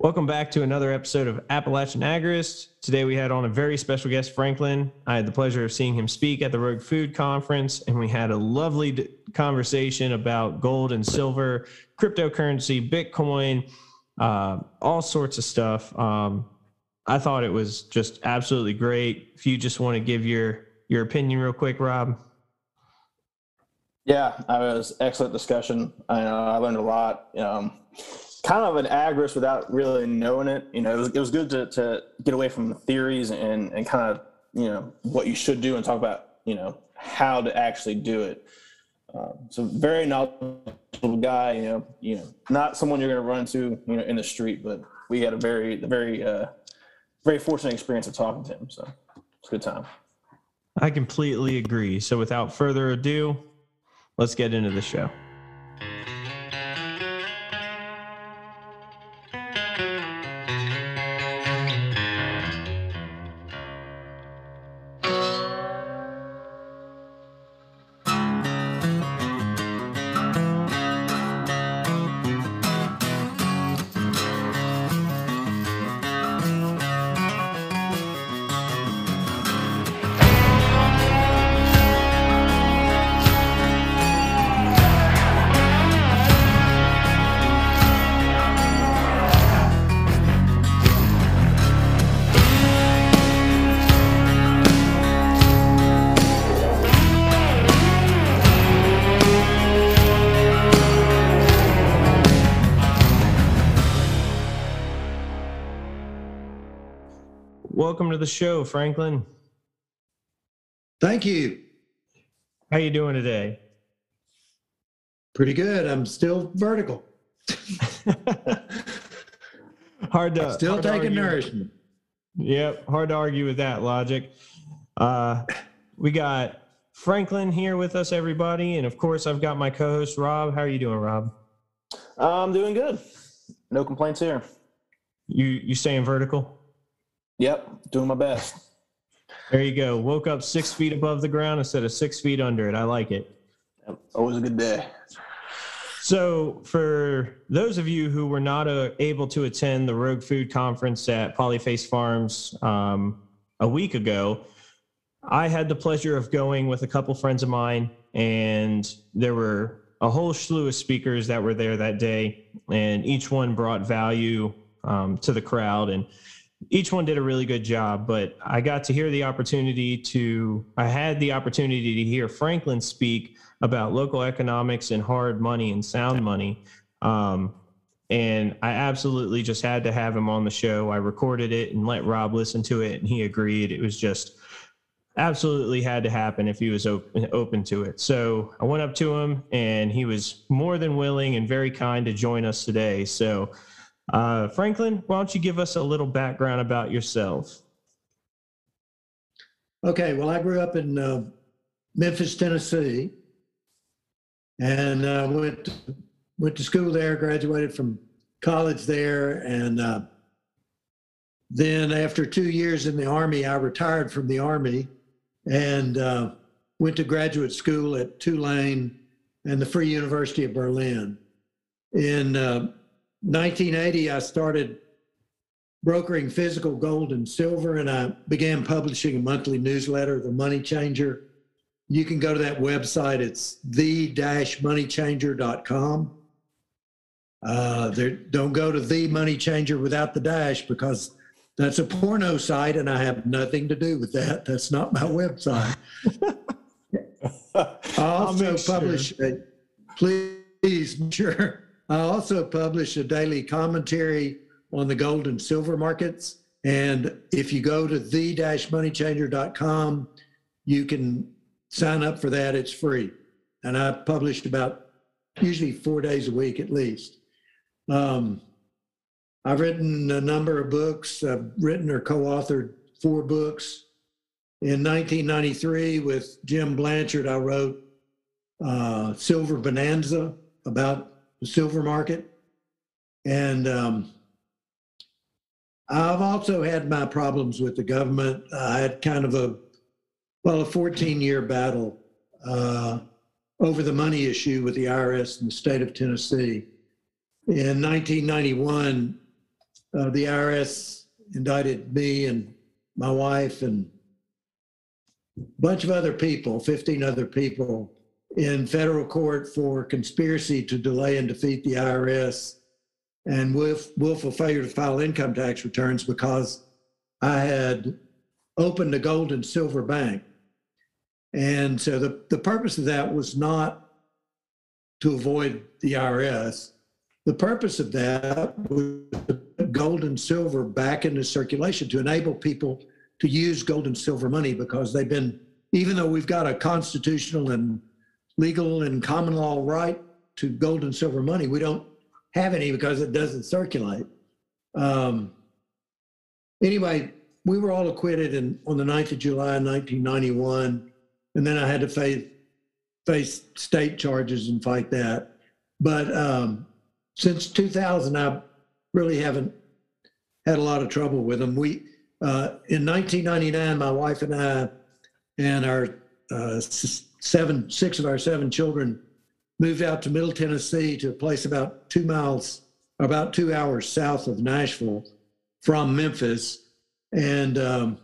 Welcome back to another episode of Appalachian Agorist. Today we had on a very special guest, Franklin. I had the pleasure of seeing him speak at the Rogue Food Conference, and we had a lovely conversation about gold and silver, cryptocurrency, Bitcoin, uh, all sorts of stuff. Um, I thought it was just absolutely great. If you just want to give your your opinion real quick, Rob. Yeah, it was excellent discussion. I know I learned a lot. Um, kind of an agorist without really knowing it. You know, it was, it was good to, to get away from the theories and, and kind of, you know, what you should do and talk about, you know, how to actually do it. Um, so very knowledgeable guy, you know, you know, not someone you're going to run into, you know, in the street, but we had a very, very, uh, very fortunate experience of talking to him. So it's a good time. I completely agree. So without further ado, let's get into the show. To the show, Franklin. Thank you. How you doing today? Pretty good. I'm still vertical. hard to Still hard to taking argue. nourishment. Yep, hard to argue with that logic. Uh, we got Franklin here with us, everybody, and of course, I've got my co-host Rob. How are you doing, Rob? I'm doing good. No complaints here. You you staying vertical? Yep, doing my best. There you go. Woke up six feet above the ground instead of six feet under it. I like it. Always a good day. So, for those of you who were not uh, able to attend the Rogue Food Conference at Polyface Farms um, a week ago, I had the pleasure of going with a couple friends of mine, and there were a whole slew of speakers that were there that day, and each one brought value um, to the crowd, and each one did a really good job. But I got to hear the opportunity to, I had the opportunity to hear Franklin speak about local economics and hard money and sound money. Um, and I absolutely just had to have him on the show. I recorded it and let Rob listen to it, and he agreed. It was just absolutely had to happen if he was open, open to it. So I went up to him, and he was more than willing and very kind to join us today. So, uh, Franklin, why don't you give us a little background about yourself? Okay, well, I grew up in uh, Memphis, Tennessee, and uh, went to, went to school there. Graduated from college there, and uh, then after two years in the army, I retired from the army and uh, went to graduate school at Tulane and the Free University of Berlin. In uh, 1980, I started brokering physical gold and silver, and I began publishing a monthly newsletter, The Money Changer. You can go to that website. It's the-moneychanger.com. Uh, there, don't go to the Money Changer without the dash because that's a porno site, and I have nothing to do with that. That's not my website. I also make sure. publish, a, please, sure. I also publish a daily commentary on the gold and silver markets. And if you go to the-moneychanger.com, you can sign up for that. It's free. And I published about usually four days a week at least. Um, I've written a number of books. I've written or co-authored four books. In 1993, with Jim Blanchard, I wrote uh, Silver Bonanza about the silver market. And um, I've also had my problems with the government. I had kind of a, well, a 14 year battle uh, over the money issue with the IRS in the state of Tennessee. In 1991, uh, the IRS indicted me and my wife and a bunch of other people, 15 other people, in federal court for conspiracy to delay and defeat the IRS and willf- willful failure to file income tax returns because I had opened a gold and silver bank. And so the, the purpose of that was not to avoid the IRS. The purpose of that was gold and silver back into circulation to enable people to use gold and silver money because they've been, even though we've got a constitutional and legal and common law right to gold and silver money, we don't have any because it doesn't circulate. Um, anyway, we were all acquitted in, on the 9th of July, 1991. And then I had to face, face state charges and fight that. But um, since 2000, I really haven't had a lot of trouble with them. We, uh, in 1999, my wife and I and our uh, seven, six of our seven children moved out to Middle Tennessee to a place about two miles, about two hours south of Nashville from Memphis. And um,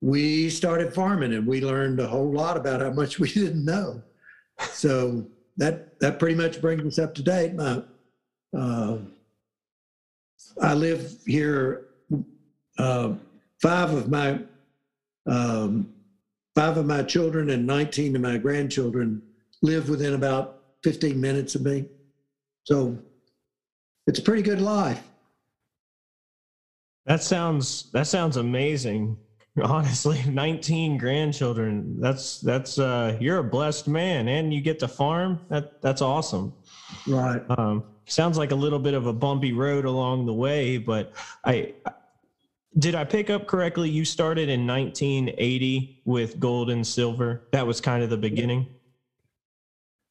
we started farming and we learned a whole lot about how much we didn't know. So that, that pretty much brings us up to date. My, uh, I live here, uh, five of my, um, five of my children and 19 of my grandchildren live within about 15 minutes of me. So it's a pretty good life. That sounds that sounds amazing. Honestly, 19 grandchildren. That's that's uh you're a blessed man and you get to farm. That that's awesome. Right. Um sounds like a little bit of a bumpy road along the way, but I did I pick up correctly you started in 1980 with gold and silver. That was kind of the beginning.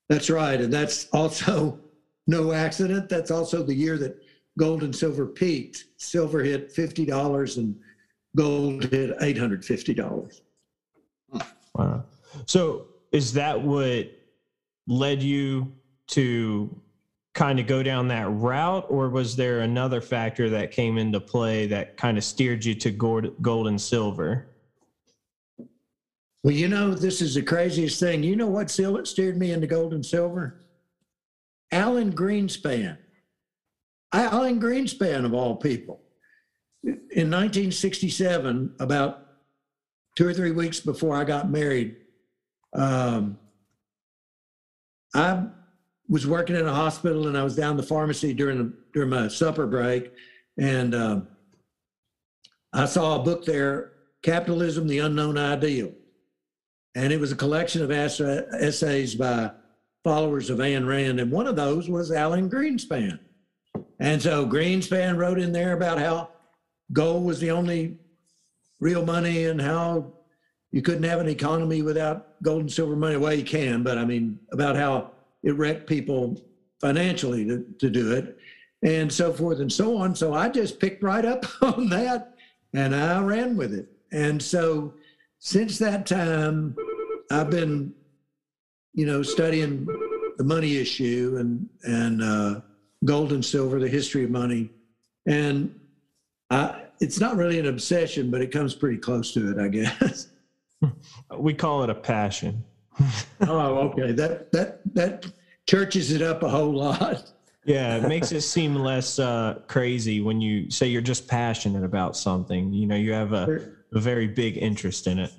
That's right. And that's also no accident. That's also the year that gold and silver peaked. Silver hit $50 and gold hit $850. Wow. So is that what led you to kind of go down that route, or was there another factor that came into play that kind of steered you to gold, and silver? Well, you know, this is the craziest thing. You know what steered me into gold and silver? Alan Greenspan. Alan Greenspan, of all people. In 1967, about two or three weeks before I got married, um, I was working in a hospital and I was down the pharmacy during during my supper break, and um, I saw a book there, "Capitalism: The Unknown Ideal," and it was a collection of essays by followers of Ayn Rand, and one of those was Alan Greenspan. And so Greenspan wrote in there about how gold was the only real money and how you couldn't have an economy without gold and silver money. Well, you can, but I mean, about how it wrecked people financially to, to do it and so forth and so on. So I just picked right up on that and I ran with it. And so since that time, I've been, you know, studying the money issue and and uh, gold and silver, the history of money, and I, it's not really an obsession, but it comes pretty close to it, I guess. we call it a passion. oh, okay. That that that churches it up a whole lot. yeah, it makes it seem less uh, crazy when you say you're just passionate about something. You know, you have a, a very big interest in it.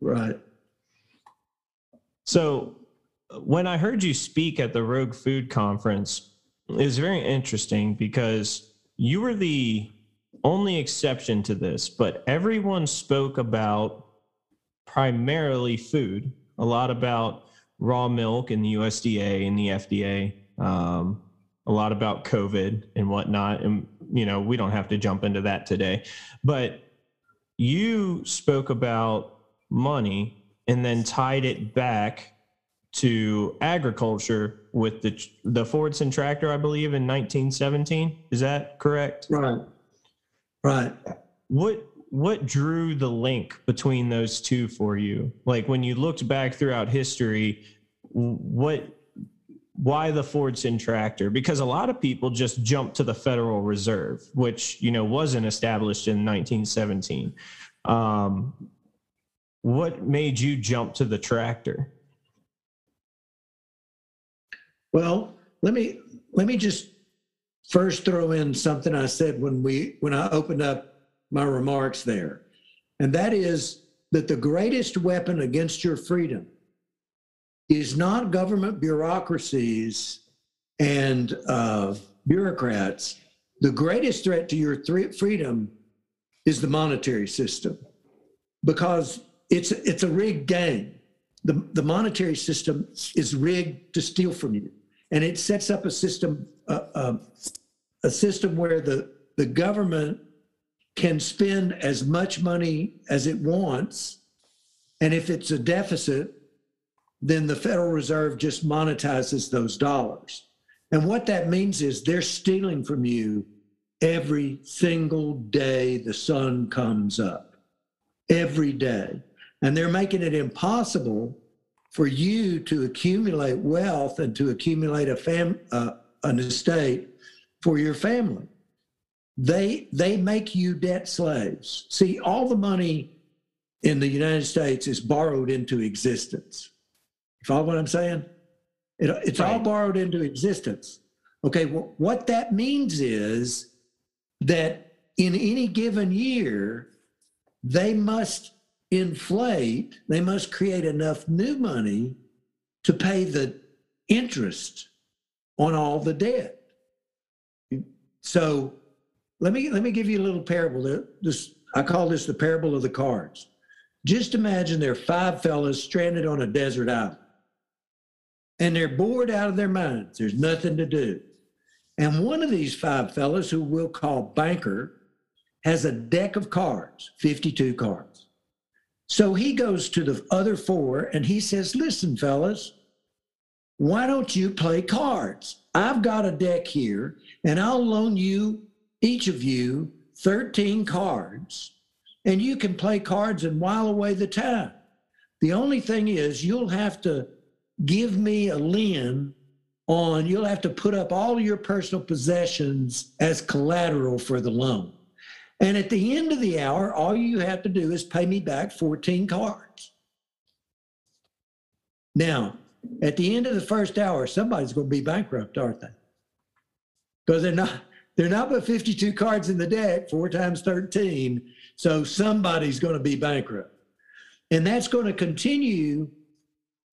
Right. So, when I heard you speak at the Rogue Food Conference, it was very interesting because you were the only exception to this, but everyone spoke about primarily food, a lot about raw milk and the USDA and the FDA, um, a lot about COVID and whatnot. And, you know, we don't have to jump into that today. But you spoke about money and then tied it back to agriculture with the the Fordson tractor, I believe, in 1917. Is that correct? Right. Right. What what drew the link between those two for you? Like when you looked back throughout history, what why the Fordson tractor? Because a lot of people just jump to the Federal Reserve, which you know wasn't established in 1917. Um, what made you jump to the tractor? Well, let me let me just first throw in something I said when we when I opened up my remarks there, and that is that the greatest weapon against your freedom is not government bureaucracies and uh, bureaucrats. The greatest threat to your th- freedom is the monetary system because it's it's a rigged game. The, the monetary system is rigged to steal from you, and it sets up a system uh, uh, a system where the the government can spend as much money as it wants, and if it's a deficit, then the Federal Reserve just monetizes those dollars. And what that means is they're stealing from you every single day the sun comes up, every day. And they're making it impossible for you to accumulate wealth and to accumulate a fam, uh, an estate for your family. They they make you debt slaves. See, all the money in the United States is borrowed into existence. You follow what I'm saying? It, it's right. all borrowed into existence. Okay, well, what that means is that in any given year, they must inflate, they must create enough new money to pay the interest on all the debt. So let me let me give you a little parable. This I call this the parable of the cards. Just imagine there are five fellas stranded on a desert island. And they're bored out of their minds. There's nothing to do. And one of these five fellas, who we'll call Banker, has a deck of cards, 52 cards. So he goes to the other four and he says, Listen, fellas, why don't you play cards? I've got a deck here and I'll loan you, each of you, 13 cards, and you can play cards and while away the time. The only thing is, you'll have to give me a lien on, you'll have to put up all your personal possessions as collateral for the loan. And at the end of the hour, all you have to do is pay me back 14 cards. Now, at the end of the first hour, somebody's going to be bankrupt, aren't they? Because they're not they're not but 52 cards in the deck, four times 13. So somebody's going to be bankrupt. And that's going to continue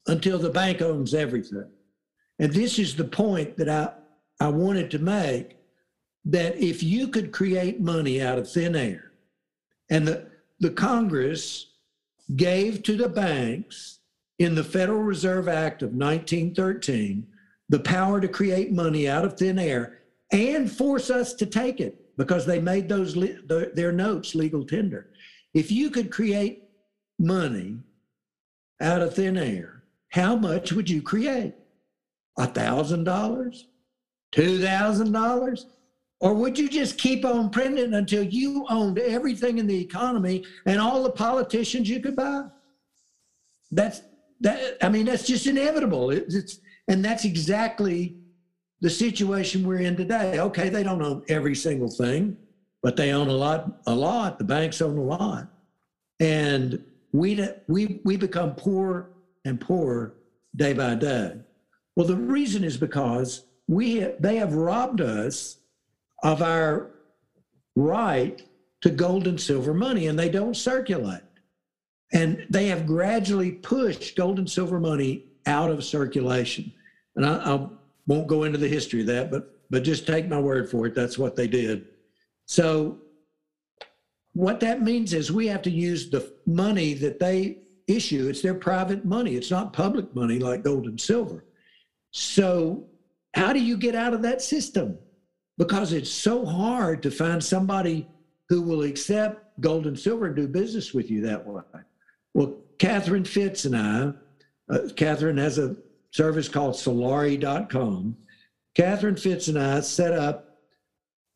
until the bank owns everything. And this is the point that I, I wanted to make that if you could create money out of thin air, and the, the Congress gave to the banks in the Federal Reserve Act of 1913 the power to create money out of thin air and force us to take it because they made those their notes legal tender. If you could create money out of thin air, how much would you create? A thousand dollars? Two thousand dollars? Or would you just keep on printing until you owned everything in the economy and all the politicians you could buy? That's that. I mean, that's just inevitable. It's and that's exactly the situation we're in today. Okay, they don't own every single thing, but they own a lot. A lot. The banks own a lot, and we we we become poor and poorer day by day. Well, the reason is because we they have robbed us of our right to gold and silver money, and they don't circulate. And they have gradually pushed gold and silver money out of circulation. And I, I won't go into the history of that, but but just take my word for it. That's what they did. So what that means is we have to use the money that they issue. It's their private money. It's not public money like gold and silver. So how do you get out of that system? because it's so hard to find somebody who will accept gold and silver and do business with you that way. Well, Catherine Fitts and I, uh, Catherine has a service called Solari.com. Catherine Fitts and I set up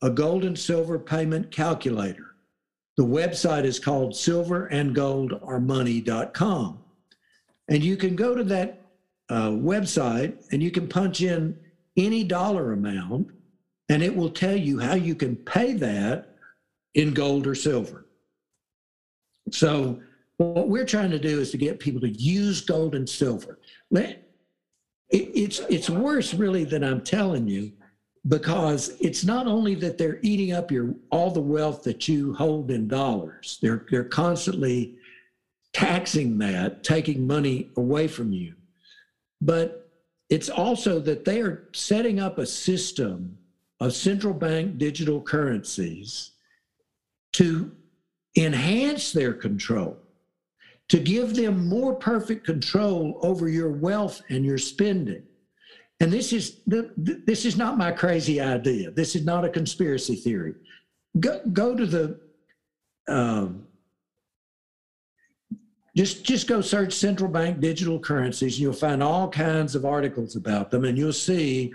a gold and silver payment calculator. The website is called silverandgoldoremoney.com. And you can go to that uh, website and you can punch in any dollar amount and it will tell you how you can pay that in gold or silver. So, what we're trying to do is to get people to use gold and silver. It's, it's worse, really, than I'm telling you, because it's not only that they're eating up your all the wealth that you hold in dollars, they're, they're constantly taxing that, taking money away from you. But it's also that they are setting up a system of central bank digital currencies to enhance their control, to give them more perfect control over your wealth and your spending. And this is this is not my crazy idea. This is not a conspiracy theory. Go, go to the um, just just go search central bank digital currencies and you'll find all kinds of articles about them and you'll see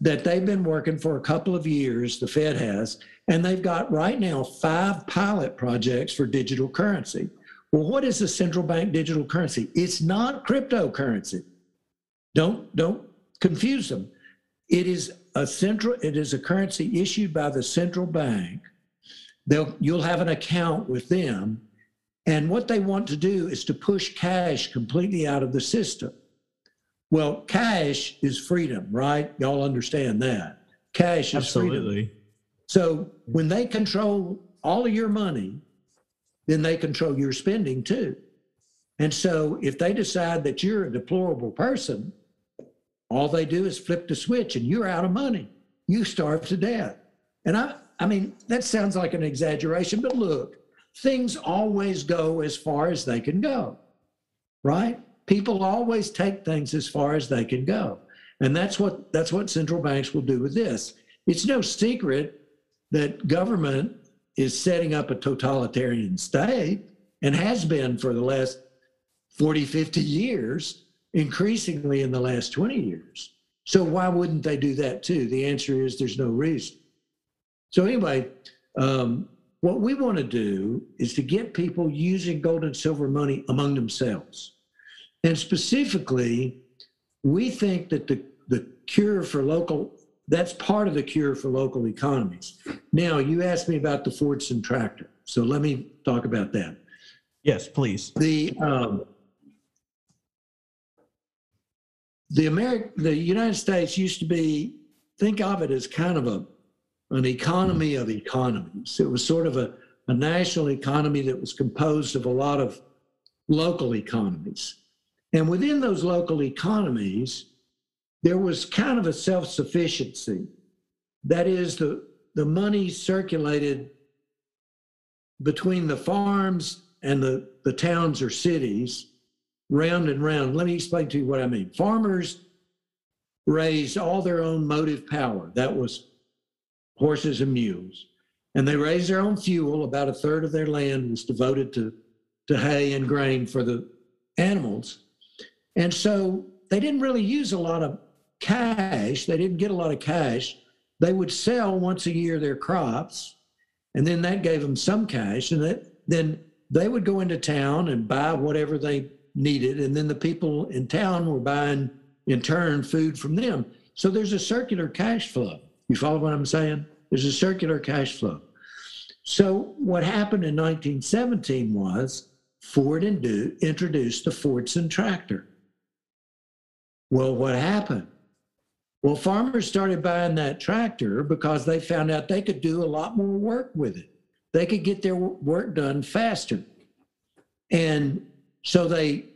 that they've been working for a couple of years, the Fed has, and they've got right now five pilot projects for digital currency. Well, what is a central bank digital currency? It's not cryptocurrency. Don't don't confuse them. It is a central. It is a currency issued by the central bank. They'll you'll have an account with them, and what they want to do is to push cash completely out of the system. Well, cash is freedom, right? Y'all understand that. Cash is Absolutely. freedom. So when they control all of your money, then they control your spending too. And so if they decide that you're a deplorable person, all they do is flip the switch and you're out of money. You starve to death. And I I mean, that sounds like an exaggeration, but look, things always go as far as they can go. Right? people always take things as far as they can go. And that's what that's what central banks will do with this. It's no secret that government is setting up a totalitarian state and has been for the last 40, 50 years, increasingly in the last 20 years. So why wouldn't they do that too? The answer is there's no reason. So anyway, um, what we want to do is to get people using gold and silver money among themselves. And specifically, we think that the, the cure for local, that's part of the cure for local economies. Now, you asked me about the Fordson tractor. So let me talk about that. Yes, please. The, um, the American, the United States used to be, think of it as kind of a, an economy of economies. It was sort of a, a national economy that was composed of a lot of local economies. And within those local economies, there was kind of a self sufficiency. That is, the, the money circulated between the farms and the, the towns or cities round and round. Let me explain to you what I mean. Farmers raised all their own motive power. That was horses and mules. And they raised their own fuel. About a third of their land was devoted to, to hay and grain for the animals. And so they didn't really use a lot of cash. They didn't get a lot of cash. They would sell once a year their crops, and then that gave them some cash. And that, then they would go into town and buy whatever they needed. And then the people in town were buying, in turn, food from them. So there's a circular cash flow. You follow what I'm saying? There's a circular cash flow. So what happened in 1917 was Ford introduced the Fordson tractor. Well, what happened? Well, farmers started buying that tractor because they found out they could do a lot more work with it. They could get their work done faster. And so they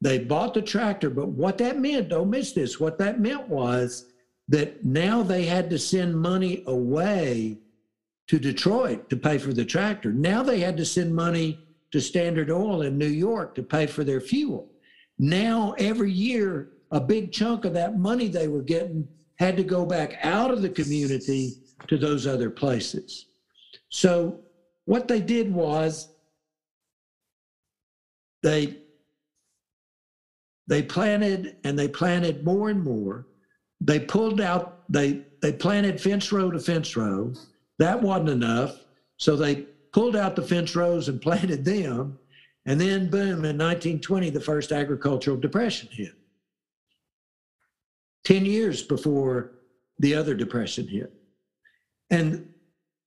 they bought the tractor, but what that meant, don't miss this, what that meant was that now they had to send money away to Detroit to pay for the tractor. Now they had to send money to Standard Oil in New York to pay for their fuel. Now every year a big chunk of that money they were getting had to go back out of the community to those other places. So what they did was they they planted and they planted more and more. They pulled out they they planted fence row to fence row. That wasn't enough, so they pulled out the fence rows and planted them. And then boom in 1920 the first agricultural depression hit. 10 years before the other depression hit. And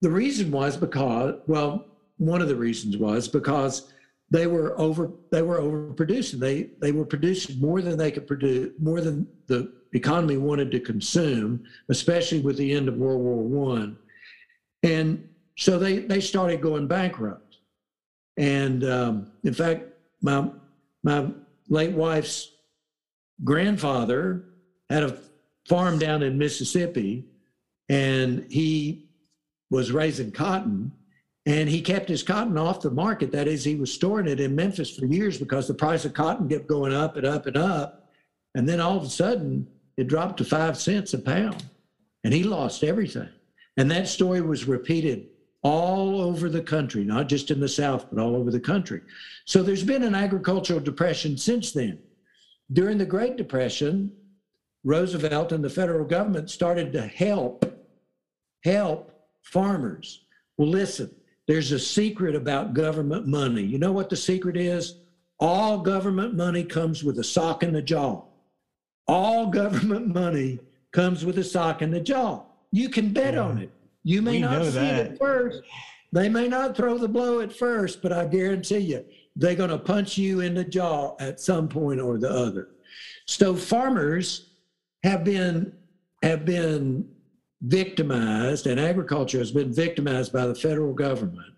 the reason was because, well, one of the reasons was because they were over they were overproducing. They they were producing more than they could produce, more than the economy wanted to consume, especially with the end of World War One. And so they they started going bankrupt. And um, in fact, my my late wife's grandfather had a farm down in Mississippi, and he was raising cotton and he kept his cotton off the market. That is, he was storing it in Memphis for years because the price of cotton kept going up and up and up. And then all of a sudden, it dropped to five cents a pound, and he lost everything. And that story was repeated all over the country, not just in the South, but all over the country. So there's been an agricultural depression since then. During the Great Depression, Roosevelt and the federal government started to help help farmers. Well, listen, there's a secret about government money. You know what the secret is? All government money comes with a sock in the jaw. All government money comes with a sock in the jaw. You can bet yeah. on it. You may we not see that. it at first. They may not throw the blow at first, but I guarantee you, they're going to punch you in the jaw at some point or the other. So farmers have been have been victimized, and agriculture has been victimized by the federal government.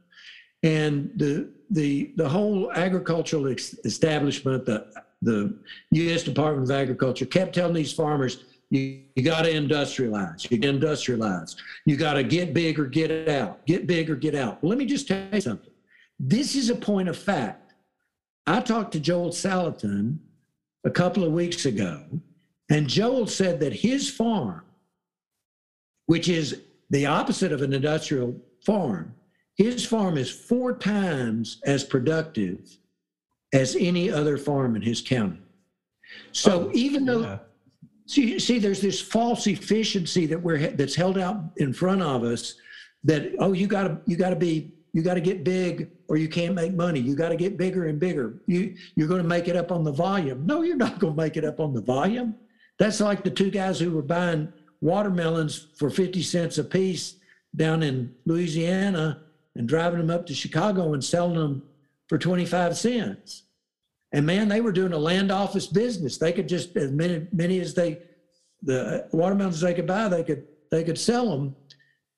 And the the the whole agricultural establishment, the the U.S. Department of Agriculture, kept telling these farmers, you, you got to industrialize. You industrialize. You got to get big or get out. Get big or get out. Well, let me just tell you something. This is a point of fact. I talked to Joel Salatin a couple of weeks ago, and Joel said that his farm which is the opposite of an industrial farm. His farm is four times as productive as any other farm in his county. So oh, even though yeah. see, see, there's this false efficiency that we're that's held out in front of us that oh you got to you got to be you got to get big or you can't make money you got to get bigger and bigger you you're going to make it up on the volume no you're not going to make it up on the volume that's like the two guys who were buying watermelons for 50 cents a piece down in Louisiana and driving them up to Chicago and selling them for 25 cents. And man, they were doing a land office business. They could just as many many as they the watermelons they could buy, they could they could sell them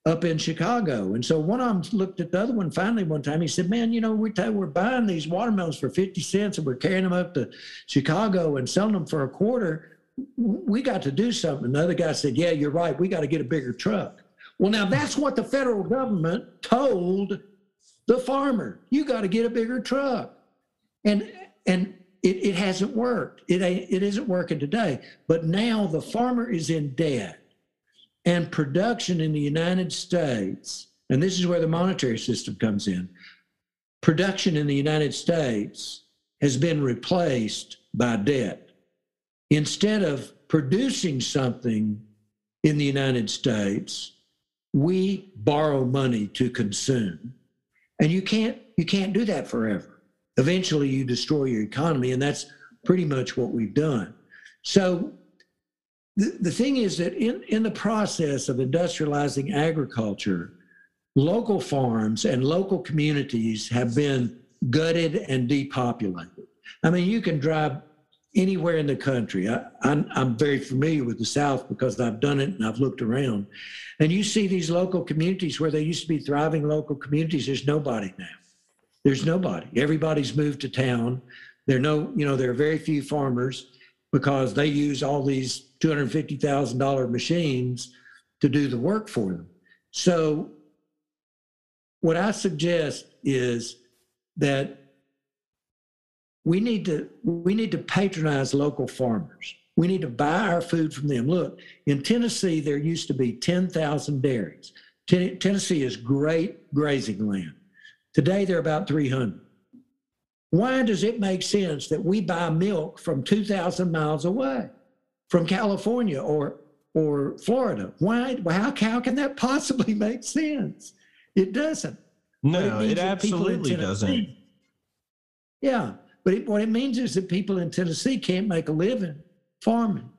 up in Chicago. And so one of them looked at the other one finally one time. He said, Man, you know, we're, t- we're buying these watermelons for 50 cents and we're carrying them up to Chicago and selling them for a quarter we got to do something. Another guy said, Yeah, you're right. We got to get a bigger truck. Well, now that's what the federal government told the farmer. You got to get a bigger truck. And and it, it hasn't worked. It it isn't working today. But now the farmer is in debt. And production in the United States, and this is where the monetary system comes in, production in the United States has been replaced by debt instead of producing something in the United States, we borrow money to consume. And you can't you can't do that forever. Eventually you destroy your economy and that's pretty much what we've done. So the, the thing is that in, in the process of industrializing agriculture, local farms and local communities have been gutted and depopulated. I mean, you can drive anywhere in the country. I, I'm, I'm very familiar with the South because I've done it and I've looked around. And you see these local communities where they used to be thriving local communities, there's nobody now. There's nobody. Everybody's moved to town. There are no, you know, there are very few farmers because they use all these $250,000 machines to do the work for them. So what I suggest is that we need to we need to patronize local farmers. We need to buy our food from them. Look, in Tennessee, there used to be 10,000 dairies. Ten- Tennessee is great grazing land. Today, there are about 300. Why does it make sense that we buy milk from 2,000 miles away, from California or or Florida? Why? How, how can that possibly make sense? It doesn't. No, it, it absolutely doesn't. Yeah. But it, what it means is that people in Tennessee can't make a living farming.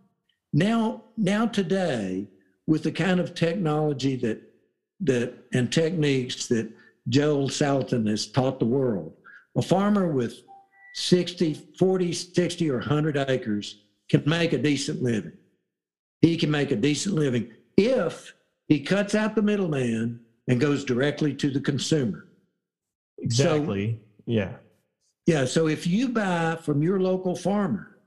now, now today, with the kind of technology that that and techniques that Joel Salatin has taught the world, a farmer with 60, 40, 60, or 100 acres can make a decent living. He can make a decent living if he cuts out the middleman and goes directly to the consumer. Exactly. So, yeah. Yeah. So if you buy from your local farmer,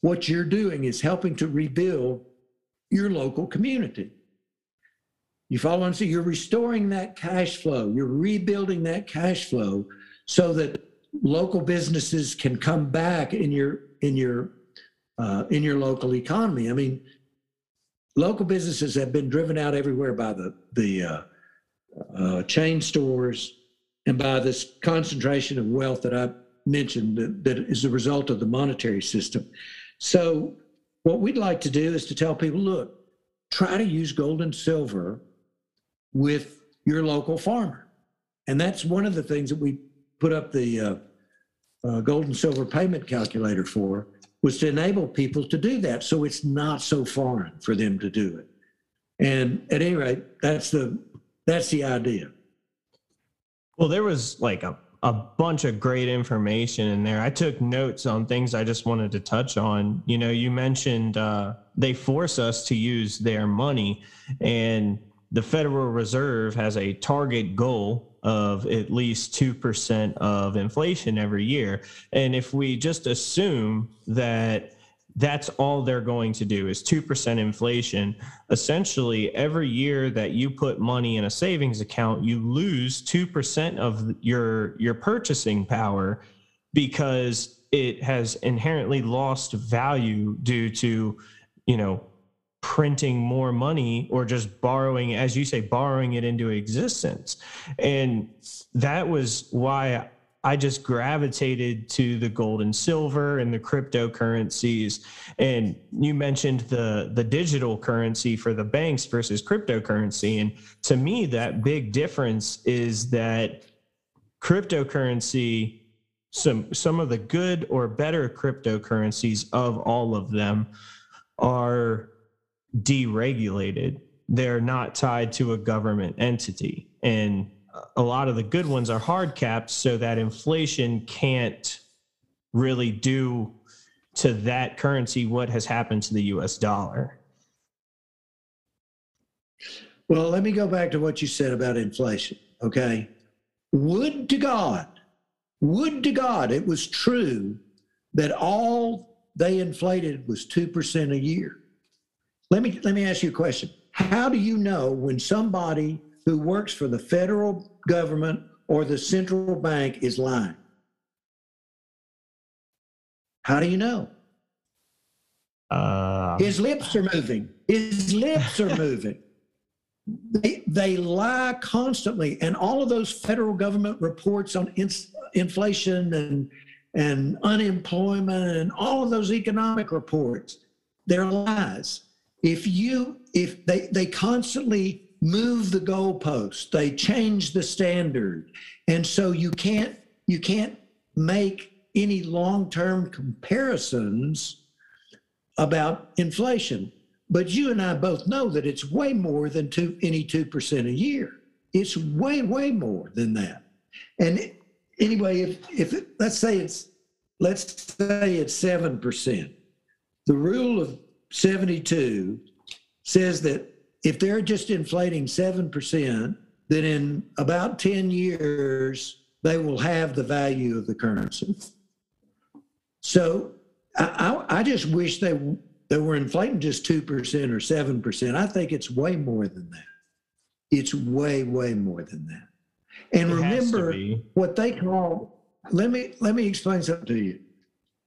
what you're doing is helping to rebuild your local community. You follow I'm saying? You're restoring that cash flow. You're rebuilding that cash flow so that local businesses can come back in your in your uh, in your local economy. I mean, local businesses have been driven out everywhere by the the uh, uh, chain stores and by this concentration of wealth that I mentioned that, that is a result of the monetary system. So, what we'd like to do is to tell people, look, try to use gold and silver with your local farmer, and that's one of the things that we put up the uh, uh, gold and silver payment calculator for was to enable people to do that. So it's not so foreign for them to do it. And at any rate that's the that's the idea. Well there was like a, a bunch of great information in there i took notes on things i just wanted to touch on you know you mentioned uh, they force us to use their money and the federal reserve has a target goal of at least 2% of inflation every year. And if we just assume that that's all they're going to do is 2% inflation, essentially every year that you put money in a savings account, you lose 2% of your your purchasing power because it has inherently lost value due to, you know, printing more money or just borrowing as you say borrowing it into existence. And that was why i just gravitated to the gold and silver and the cryptocurrencies and you mentioned the the digital currency for the banks versus cryptocurrency and to me that big difference is that cryptocurrency some some of the good or better cryptocurrencies of all of them are deregulated. They're not tied to a government entity. And a lot of the good ones are hard capped so that inflation can't really do to that currency what has happened to the US dollar. Well, let me go back to what you said about inflation. Okay. Would to God, would to God, it was true that all they inflated was 2% a year. Let me let me ask you a question. How do you know when somebody who works for the federal government or the central bank is lying? How do you know? Uh, His lips are moving. His lips are moving. They, they lie constantly. And all of those federal government reports on in, inflation and, and unemployment and all of those economic reports, they're lies if you if they they constantly move the goalposts. They change the standard. And so you can't you can't make any long-term comparisons about inflation. But you and i both know that it's way more than two, any 2% a year. It's way way more than that. And anyway if if it, let's say it's let's say it's 7% the rule of 72 says that if they're just inflating 7%, then in about 10 years, they will have the value of the currency. So I, I, I just wish they, they were inflating just 2% or 7%. I think it's way more than that. It's way, way more than that. And it remember what they call, let me, let me explain something to you.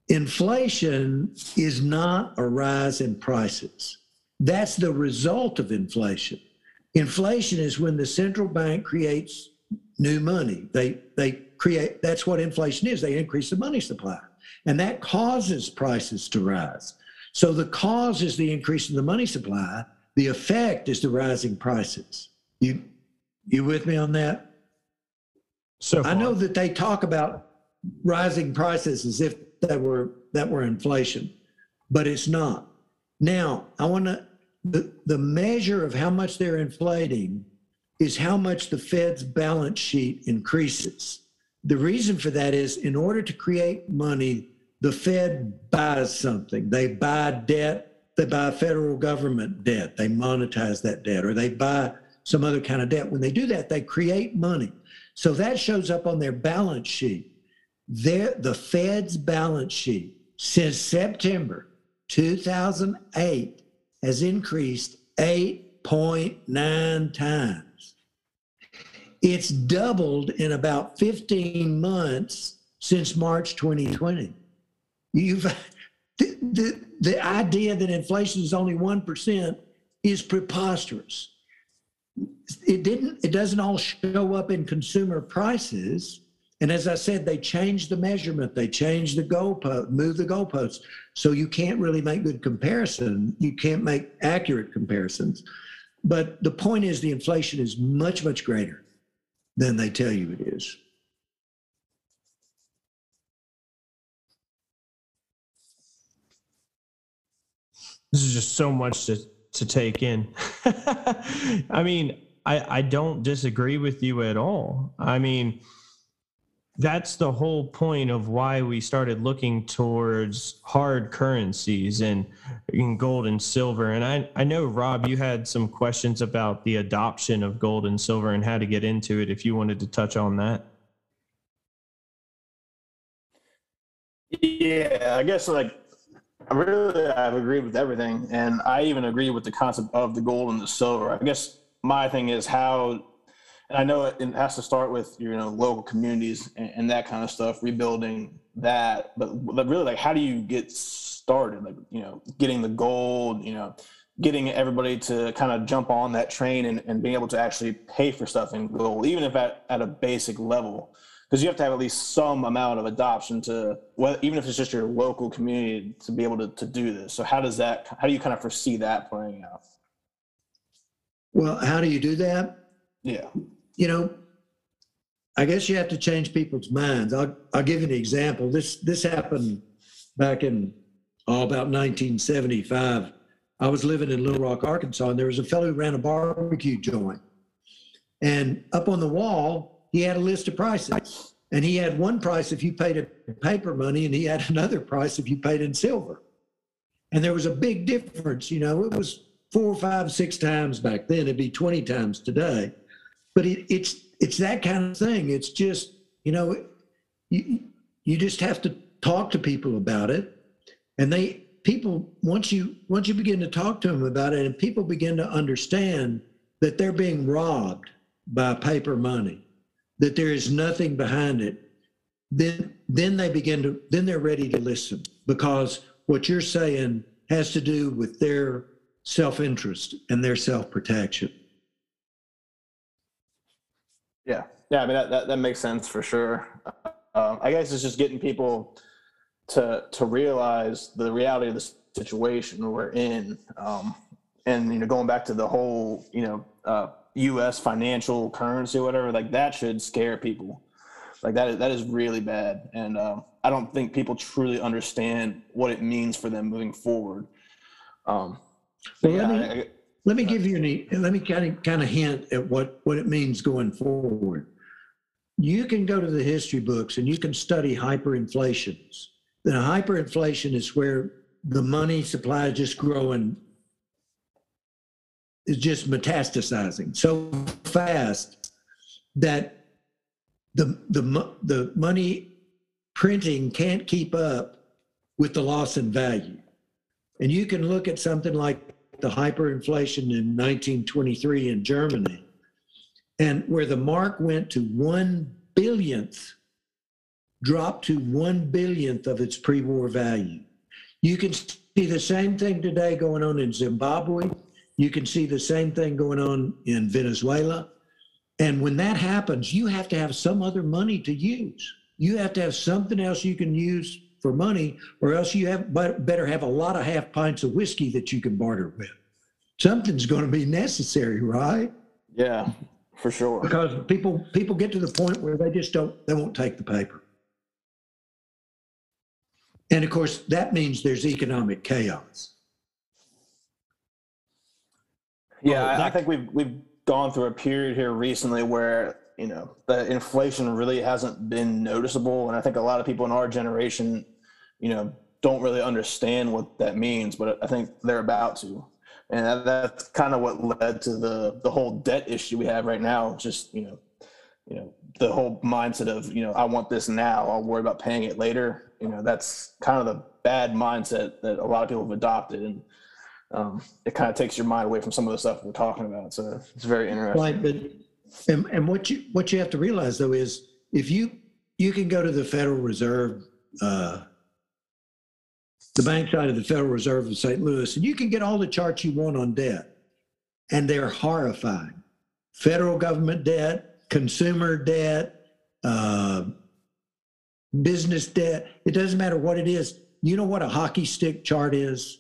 Inflation is not a rise in prices. That's the result of inflation. Inflation is when the central bank creates new money. They they create that's what inflation is. They increase the money supply. And that causes prices to rise. So the cause is the increase in the money supply. The effect is the rising prices. You you with me on that? So far. I know that they talk about rising prices as if that were that were inflation, but it's not. Now, I want to, the, the measure of how much they're inflating is how much the Fed's balance sheet increases. The reason for that is in order to create money, the Fed buys something. They buy debt, they buy federal government debt, they monetize that debt, or they buy some other kind of debt. When they do that, they create money. So that shows up on their balance sheet. Their, the Fed's balance sheet since September 2008 has increased 8.9 times. It's doubled in about 15 months since March 2020. You've the, the, the idea that inflation is only 1% is preposterous. It didn't it doesn't all show up in consumer prices. And as I said, they changed the measurement, they changed the goalpost, move the goalposts. So you can't really make good comparison. You can't make accurate comparisons. But the point is the inflation is much, much greater than they tell you it is. This is just so much to, to take in. I mean, I, I don't disagree with you at all. I mean, that's the whole point of why we started looking towards hard currencies and gold and silver. And I, I know, Rob, you had some questions about the adoption of gold and silver and how to get into it, if you wanted to touch on that. Yeah, I guess like I really I've agreed with everything, and I even agree with the concept of the gold and the silver. I guess my thing is how and I know it has to start with you know local communities and, and, that kind of stuff, rebuilding that. But really, like, how do you get started? Like, you know, getting the gold, you know, getting everybody to kind of jump on that train and, and being able to actually pay for stuff in gold, even if at, at a basic level, because you have to have at least some amount of adoption to, well, even if it's just your local community to be able to, to do this. So how does that, how do you kind of foresee that playing out? Well, how do you do that? Yeah you know, I guess you have to change people's minds. I'll, I'll give you an example. This this happened back in oh, about 1975. I was living in Little Rock, Arkansas, and there was a fellow who ran a barbecue joint. And up on the wall, he had a list of prices. And he had one price if you paid in paper money, and he had another price if you paid in silver. And there was a big difference. You know, it was four, five, six times back then. It'd be 20 times today but it, it's it's that kind of thing. It's just you know you you just have to talk to people about it, and they people once you once you begin to talk to them about it, and people begin to understand that they're being robbed by paper money, that there is nothing behind it, then then they begin to then they're ready to listen because what you're saying has to do with their self-interest and their self-protection. Yeah, yeah. I mean that that, that makes sense for sure. Uh, I guess it's just getting people to to realize the reality of the situation we're in, um, and you know, going back to the whole you know uh, U.S. financial currency, or whatever, like that should scare people. Like that is that is really bad, and um, I don't think people truly understand what it means for them moving forward. Um, well, yeah, I, I, let me give you an, let me kind of, kind of hint at what, what it means going forward. You can go to the history books and you can study hyperinflations. The hyperinflation is where the money supply is just growing, is just metastasizing so fast that the, the, the money printing can't keep up with the loss in value. And you can look at something like the hyperinflation in 1923 in Germany, and where the mark went to one billionth, dropped to one billionth of its pre war value. You can see the same thing today going on in Zimbabwe. You can see the same thing going on in Venezuela. And when that happens, you have to have some other money to use. You have to have something else you can use for money, or else you have better have a lot of half pints of whiskey that you can barter with. Something's going to be necessary, right? Yeah, for sure. Because people people get to the point where they just don't they won't take the paper. And of course, that means there's economic chaos. Yeah, well, that, I think we've we've gone through a period here recently where you know the inflation really hasn't been noticeable, and I think a lot of people in our generation, you know, don't really understand what that means, but I think they're about to, and that's kind of what led to the the whole debt issue we have right now. Just you know, you know, the whole mindset of you know I want this now, I'll worry about paying it later. You know, that's kind of the bad mindset that a lot of people have adopted, and um, it kind of takes your mind away from some of the stuff we're talking about. So it's very interesting. Right, but and, and what you what you have to realize though is if you you can go to the Federal Reserve, uh, the bank side of the Federal Reserve of St. Louis, and you can get all the charts you want on debt, and they're horrifying. Federal government debt, consumer debt, uh, business debt. It doesn't matter what it is. You know what a hockey stick chart is?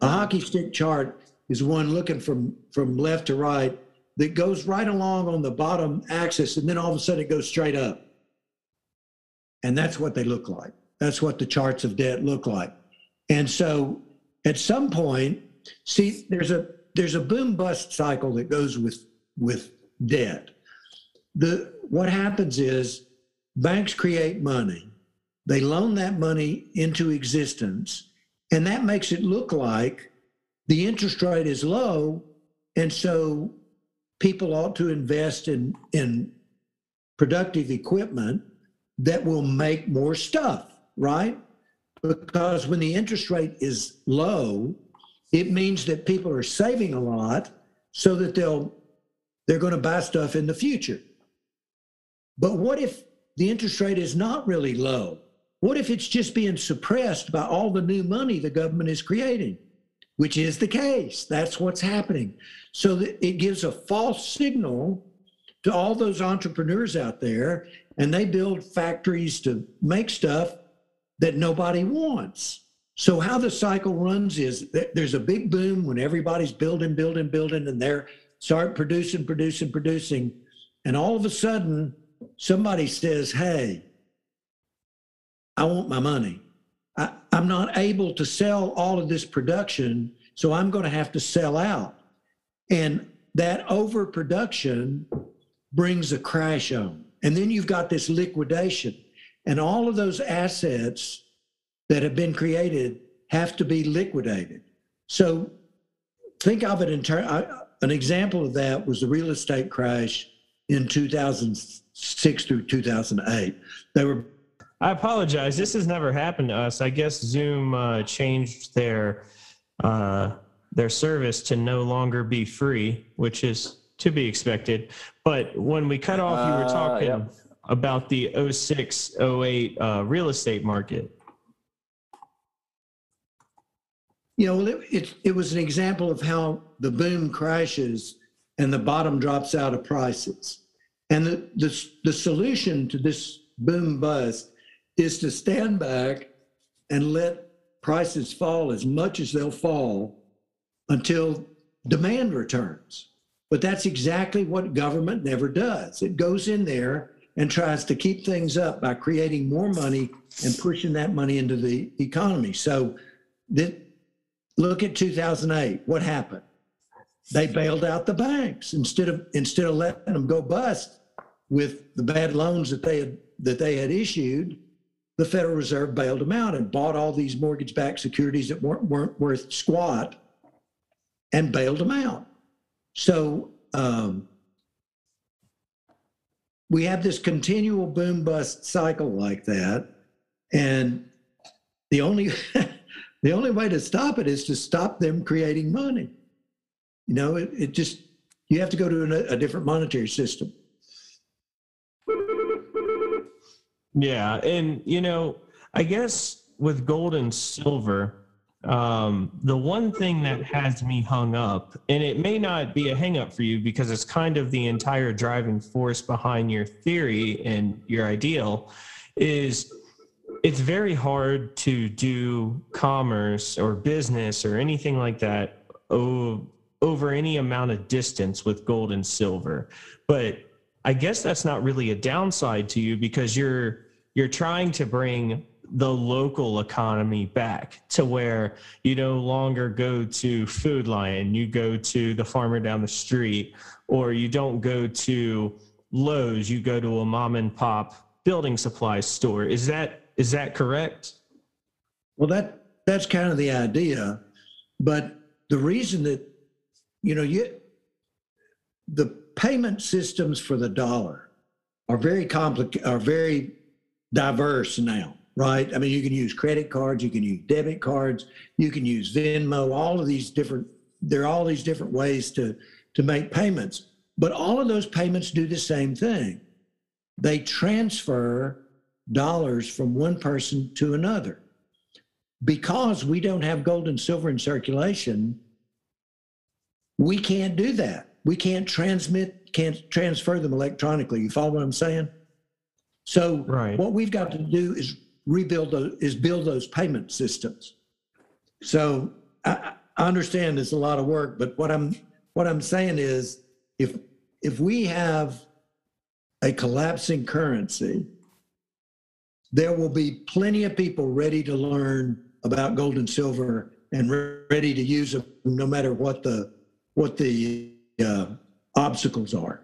A hockey stick chart is one looking from from left to right that goes right along on the bottom axis and then all of a sudden it goes straight up. And that's what they look like. That's what the charts of debt look like. And so at some point, see, there's a there's a boom bust cycle that goes with with debt. The what happens is banks create money, they loan that money into existence, and that makes it look like the interest rate is low. And so people ought to invest in, in productive equipment that will make more stuff, right? Because when the interest rate is low, it means that people are saving a lot so that they'll they're going to buy stuff in the future. But what if the interest rate is not really low? What if it's just being suppressed by all the new money the government is creating? Which is the case. That's what's happening. So it gives a false signal to all those entrepreneurs out there, and they build factories to make stuff that nobody wants. So how the cycle runs is there's a big boom when everybody's building, building, building, and they're start producing, producing, producing, and all of a sudden somebody says, "Hey, I want my money. I, I'm not able to sell all of this production, so I'm going to have to sell out. And that overproduction brings a crash on. And then you've got this liquidation. And all of those assets that have been created have to be liquidated. So think of it in terms, an example of that was the real estate crash in 2006 through 2008. They were I apologize. This has never happened to us. I guess Zoom uh, changed their uh, their service to no longer be free, which is to be expected. But when we cut off, you were uh, talking uh, yep. About the 06, 08 uh, real estate market. You know, it, it, it was an example of how the boom crashes and the bottom drops out of prices. And the, the, the solution to this boom bust is to stand back and let prices fall as much as they'll fall until demand returns. But that's exactly what government never does. It goes in there and tries to keep things up by creating more money and pushing that money into the economy. So that, look at 2008. What happened? They bailed out the banks instead of instead of letting them go bust with the bad loans that they had that they had issued the Federal Reserve bailed them out and bought all these mortgage backed securities that weren't, weren't worth squat and bailed them out. So um, we have this continual boom bust cycle like that. And the only, the only way to stop it is to stop them creating money. You know, it, it just, you have to go to a, a different monetary system. Yeah, and you know, I guess with gold and silver, um, the one thing that has me hung up, and it may not be a hang up for you because it's kind of the entire driving force behind your theory and your ideal, is it's very hard to do commerce or business or anything like that over any amount of distance with gold and silver. But I guess that's not really a downside to you because you're you're trying to bring the local economy back to where you no longer go to Food Lion, you go to the farmer down the street, or you don't go to Lowe's, you go to a mom and pop building supplies store. Is that is that correct? Well, that that's kind of the idea, but the reason that you know you the payment systems for the dollar are very complicated, are very diverse now, right? I mean, you can use credit cards, you can use debit cards, you can use Venmo, all of these different. There are all these different ways to to make payments, but all of those payments do the same thing. They transfer dollars from one person to another. Because we don't have gold and silver in circulation, we can't do that. We can't transmit, can't transfer them electronically. You follow what I'm saying? So Right. what we've got to do is rebuild those, is build those payment systems. So I, I understand it's a lot of work, but what I'm what I'm saying is if if we have a collapsing currency, there will be plenty of people ready to learn about gold and silver and re- ready to use them no matter what the what the uh, obstacles are.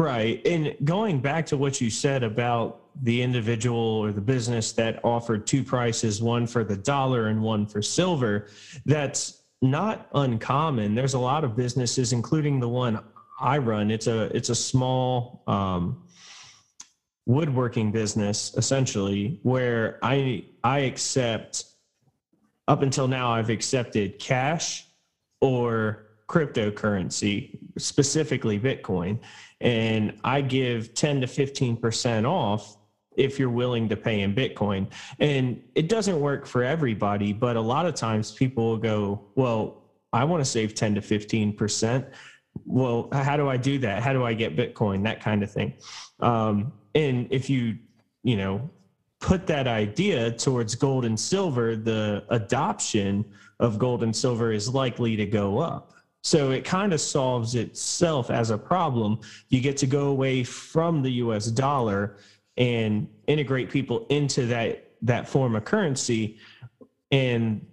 Right. And going back to what you said about the individual or the business that offered two prices, one for the dollar and one for silver, that's not uncommon. There's a lot of businesses, including the one I run. It's a it's a small um, woodworking business essentially where I I accept up until now I've accepted cash or cryptocurrency, specifically Bitcoin, and I give 10 to 15% off if you're willing to pay in Bitcoin. And it doesn't work for everybody, but a lot of times people will go, Well, I want to save 10 to 15%. Well, how do I do that? How do I get Bitcoin? That kind of thing. Um, and if you, you know, put that idea towards gold and silver, the adoption of gold and silver is likely to go up. So it kind of solves itself as a problem. You get to go away from the US dollar and integrate people into that that form of currency and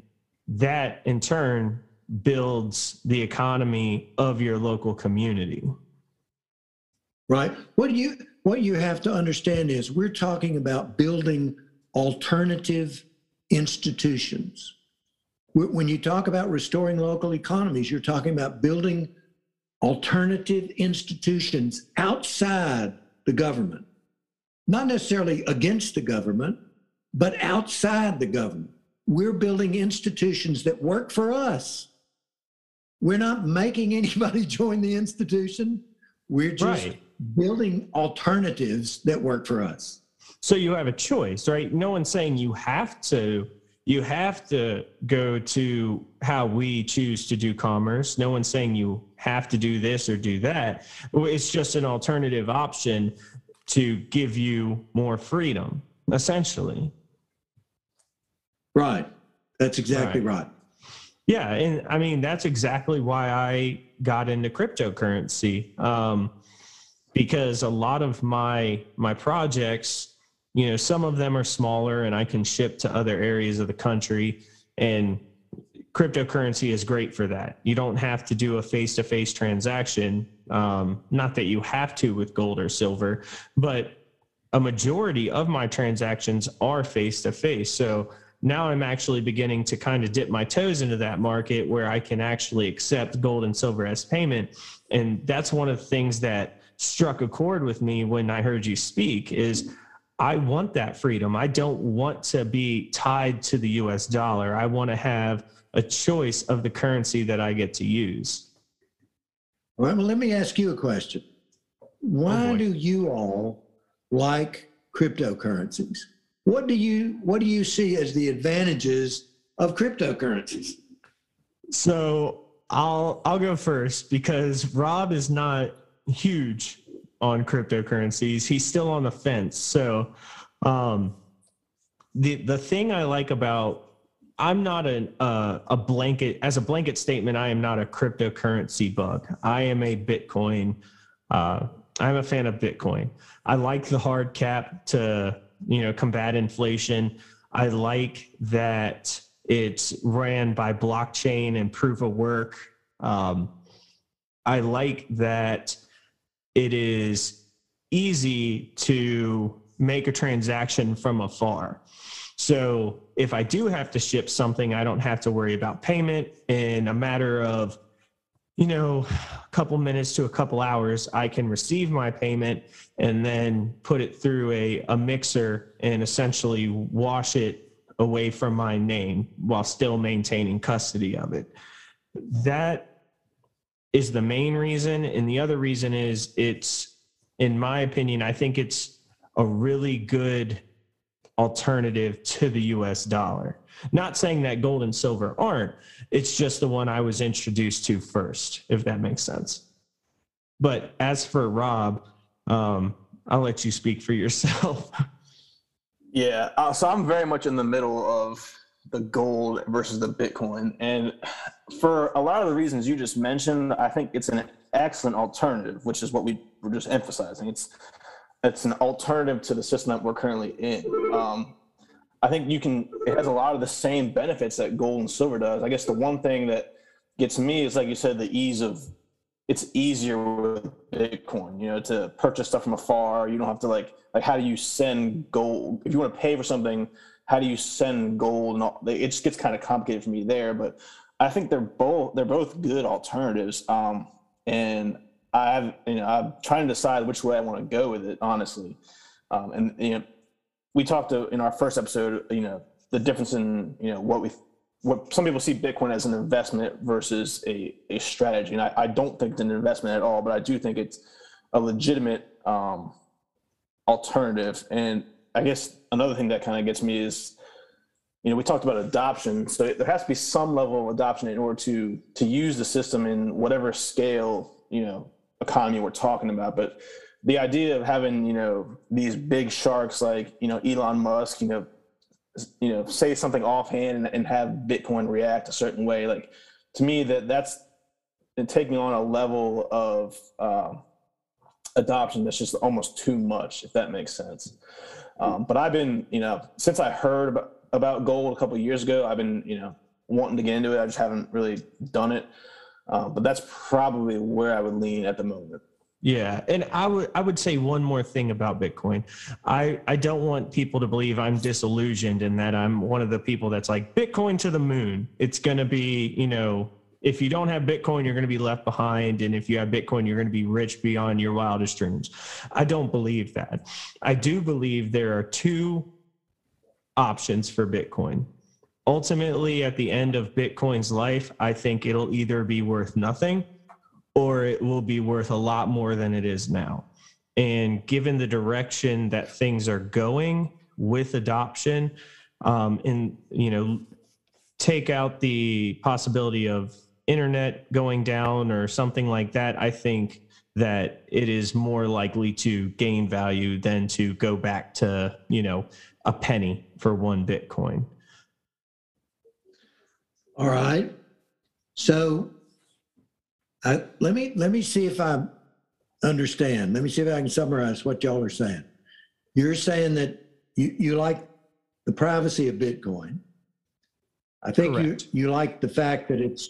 that in turn builds the economy of your local community. right? What you what you have to understand is we're talking about building alternative institutions. Wh- When you talk about restoring local economies, you're talking about building alternative institutions outside the government, not necessarily against the government, but outside the government. We're building institutions that work for us. We're not making anybody join the institution. We're just Right. building alternatives that work for us. So you have a choice, right? No one's saying you have to you have to go to how we choose to do commerce. No one's saying you have to do this or do that. It's just an alternative option to give you more freedom, essentially. Right. That's exactly right. Yeah, and I mean that's exactly why I got into cryptocurrency um, because a lot of my my projects, you know, some of them are smaller and I can ship to other areas of the country, and cryptocurrency is great for that. You don't have to do a face to face transaction. Um, not that you have to with gold or silver, but a majority of my transactions are face to face. So now I'm actually beginning to kind of dip my toes into that market where I can actually accept gold and silver as payment. And that's one of the things that struck a chord with me when I heard you speak is I want that freedom. I don't want to be tied to the US dollar. I want to have a choice of the currency that I get to use. Well, let me ask you a question. Why oh, boy. do you all like cryptocurrencies? What do you what do you see as the advantages of cryptocurrencies? So I'll I'll go first because Rob is not huge on cryptocurrencies. He's still on the fence. So um, the the thing I like about I'm not an uh, a blanket as a blanket statement. I am not a cryptocurrency bug. I am a Bitcoin uh, I'm a fan of Bitcoin. I like the hard cap to you know combat inflation. I like that it's ran by blockchain and proof of work. Um, I like that it is easy to make a transaction from afar. So if I do have to ship something, I don't have to worry about payment in a matter of, you know, a couple minutes to a couple hours. I can receive my payment and then put it through a, a mixer and essentially wash it away from my name while still maintaining custody of it. That is the main reason. And the other reason is it's, in my opinion, I think it's a really good alternative to the US dollar. Not saying that gold and silver aren't, it's just the one I was introduced to first, if that makes sense. But as for Rob, um, I'll let you speak for yourself. Yeah, uh, so I'm very much in the middle of the gold versus the Bitcoin. And for a lot of the reasons you just mentioned, I think it's an excellent alternative, which is what we were just emphasizing. It's it's an alternative to the system that we're currently in. Um, I think you can. It has a lot of the same benefits that gold and silver does. I guess the one thing that gets me is, like you said, the ease of. It's easier with Bitcoin, you know, to purchase stuff from afar. You don't have to like like how do you send gold if you want to pay for something? How do you send gold? And all, it just gets kind of complicated for me there. But I think they're both they're both good alternatives. Um, and I have, you know, I'm trying to decide which way I want to go with it, honestly. Um, and you know, we talked to, in our first episode, you know, the difference in you know what we what some people see Bitcoin as an investment versus a a strategy, and I, I don't think it's an investment at all, but I do think it's a legitimate um, alternative. And I guess another thing that kind of gets me is you know, we talked about adoption. So there has to be some level of adoption in order to to use the system in whatever scale, you know, economy we're talking about. But the idea of having you know these big sharks like you know Elon Musk, you know, you know, say something offhand and, and have Bitcoin react a certain way, like to me that that's taking on a level of uh, adoption that's just almost too much, if that makes sense. Um, but I've been, you know, since I heard about, about gold a couple years ago, I've been, you know, wanting to get into it. I just haven't really done it. Uh, but that's probably where I would lean at the moment. Yeah, and I would I would say one more thing about Bitcoin. I I don't want people to believe I'm disillusioned and that I'm one of the people that's like Bitcoin to the moon. It's going to be, you know, if you don't have Bitcoin, you're going to be left behind and if you have Bitcoin, you're going to be rich beyond your wildest dreams. I don't believe that. I do believe there are two options for Bitcoin ultimately at the end of bitcoin's life i think it'll either be worth nothing or it will be worth a lot more than it is now and given the direction that things are going with adoption um, and you know take out the possibility of internet going down or something like that i think that it is more likely to gain value than to go back to you know a penny for one bitcoin all right. So I, let me let me see if I understand. Let me see if I can summarize what y'all are saying. You're saying that you, you like the privacy of Bitcoin. I think Correct. you you like the fact that it's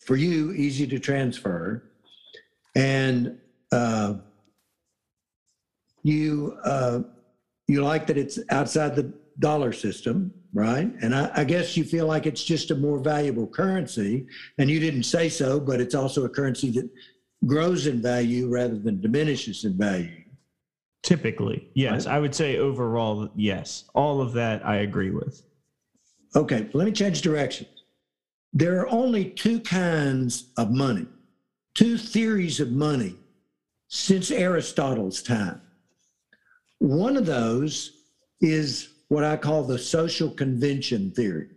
for you easy to transfer, and uh, you uh, you like that it's outside the dollar system right? And I, I, guess you feel like it's just a more valuable currency. And you didn't say so, but it's also a currency that grows in value rather than diminishes in value. Typically, yes. Right? I would say overall, yes. All of that I agree with. Okay, let me change directions. There are only two kinds of money, two theories of money since Aristotle's time. One of those is what I call the social convention theory.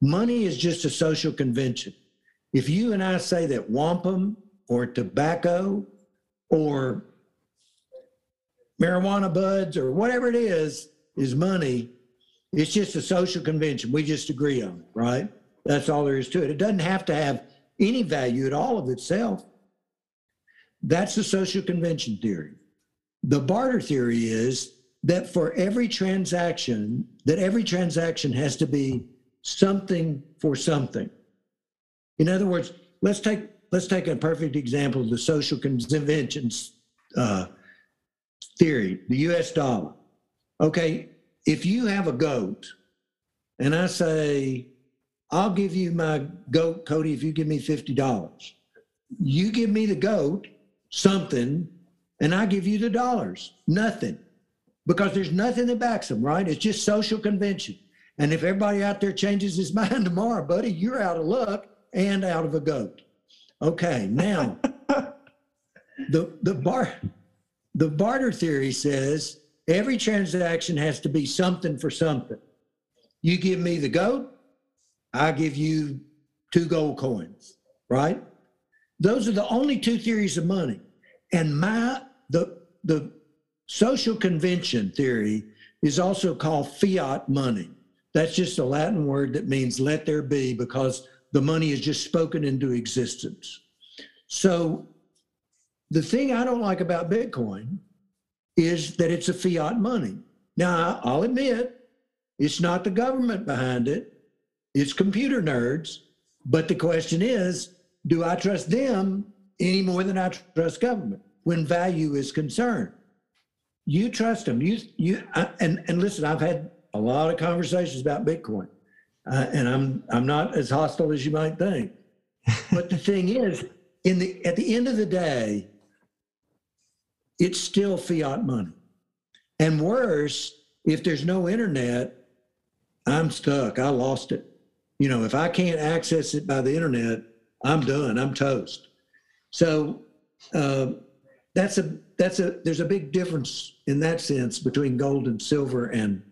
Money is just a social convention. If you and I say that wampum or tobacco or marijuana buds or whatever it is is money, it's just a social convention. We just agree on it, right? That's all there is to it. It doesn't have to have any value at all of itself. That's the social convention theory. the barter theory is that for every transaction, that every transaction has to be something for something. In other words, let's take let's take a perfect example of the social conventions uh, theory, the U.S. dollar. Okay, if you have a goat, and I say, I'll give you my goat, Cody, if you give me fifty dollars. You give me the goat, something, and I give you the dollars, nothing, because there's nothing that backs them, right? It's just social convention. And if everybody out there changes his mind tomorrow, buddy, you're out of luck and out of a goat. Okay, now the the bar the barter theory says every transaction has to be something for something. You give me the goat, I give you two gold coins, right? Those are the only two theories of money. And my the the social convention theory is also called fiat money. That's just a Latin word that means let there be because the money is just spoken into existence. So the thing I don't like about Bitcoin is that it's a fiat money. Now, I'll admit it's not the government behind it, it's computer nerds. But the question is do I trust them any more than I trust government when value is concerned? You trust them. You, you, and, and listen, I've had a lot of conversations about Bitcoin. Uh, and I'm I'm not as hostile as you might think. but the thing is, in the at the end of the day, it's still fiat money. And worse, if there's no internet, I'm stuck. I lost it. You know, if I can't access it by the internet, I'm done. I'm toast. So uh, that's a that's a there's a big difference in that sense between gold and silver and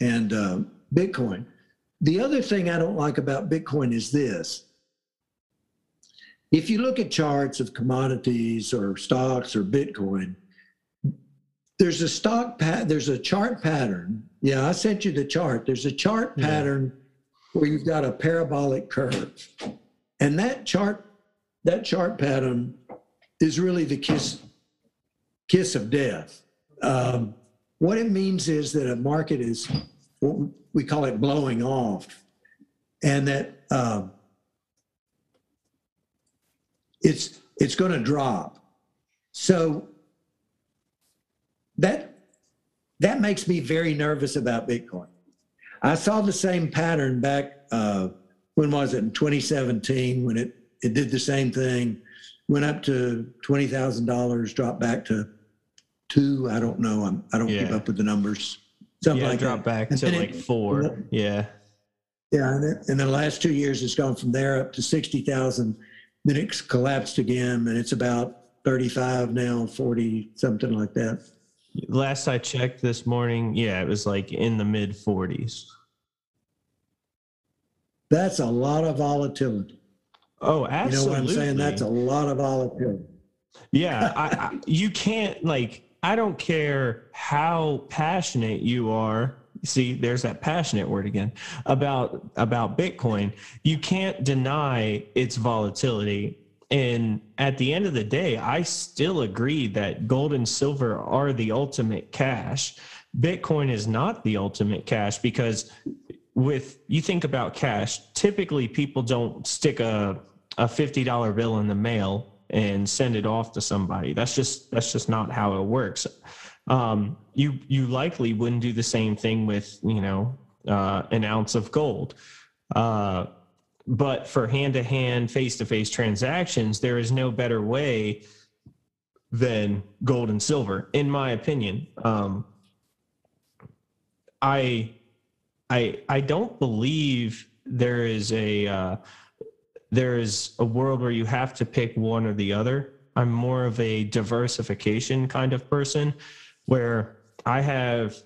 and uh, Bitcoin. The other thing I don't like about Bitcoin is this. If you look at charts of commodities or stocks or Bitcoin, there's a stock pat there's a chart pattern. Yeah, I sent you the chart. There's a chart yeah. Where you've got a parabolic curve. And that chart that chart pattern is really the kiss kiss of death. Um, what it means is that a market is we call it blowing off, and that um, it's it's going to drop. So that that makes me very nervous about Bitcoin. I saw the same pattern back uh, when was it in 2017 when it it did the same thing, went up to twenty thousand dollars, dropped back to two. I don't know. I'm, I do not yeah. keep up with the numbers something yeah, like drop that. back and to like it, four. The, yeah. Yeah, and in the last two years, it's gone from there up to sixty thousand. Then it's collapsed again, and it's about thirty-five now, forty, something like that. Last I checked this morning, yeah, it was like in the mid forties. That's a lot of volatility. Oh, absolutely. You know what I'm saying? That's a lot of volatility. Yeah, I, I, you can't like I don't care how passionate you are. See, there's that passionate word again about about Bitcoin. You can't deny its volatility. And at the end of the day, I still agree that gold and silver are the ultimate cash. Bitcoin is not the ultimate cash because with you think about cash, typically people don't stick a a $50 bill in the mail and send it off to somebody. That's just that's just not how it works. Um, you you likely wouldn't do the same thing with you know uh, an ounce of gold. Uh, but for hand to hand, face to face transactions, there is no better way than gold and silver, in my opinion. Um, I I I don't believe there is a uh, there is a world where you have to pick one or the other. I'm more of a diversification kind of person where I have,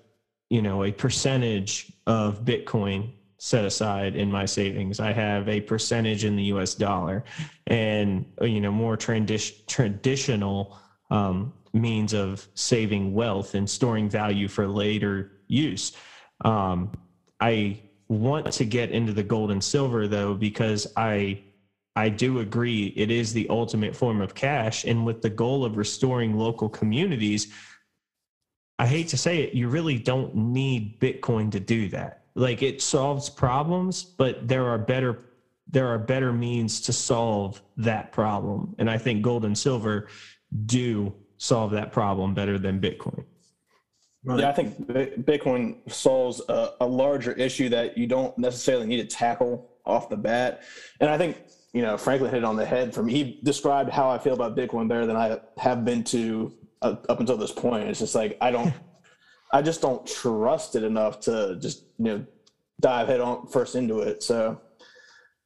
you know, a percentage of Bitcoin set aside in my savings. I have a percentage in the US dollar and, you know, more tradi- traditional um, means of saving wealth and storing value for later use. Um, I want to get into the gold and silver though, because I I do agree it is the ultimate form of cash. And with the goal of restoring local communities, I hate to say it, you really don't need Bitcoin to do that. Like it solves problems, but there are better there are better means to solve that problem. And I think gold and silver do solve that problem better than Bitcoin. Right. Yeah, I think Bitcoin solves a, a, larger issue that you don't necessarily need to tackle off the bat. And I think, you know, Franklin hit it on the head for me. He described how I feel about Bitcoin better than I have been to uh, up until this point. It's just like, I don't, I just don't trust it enough to just, you know, dive head on first into it. So,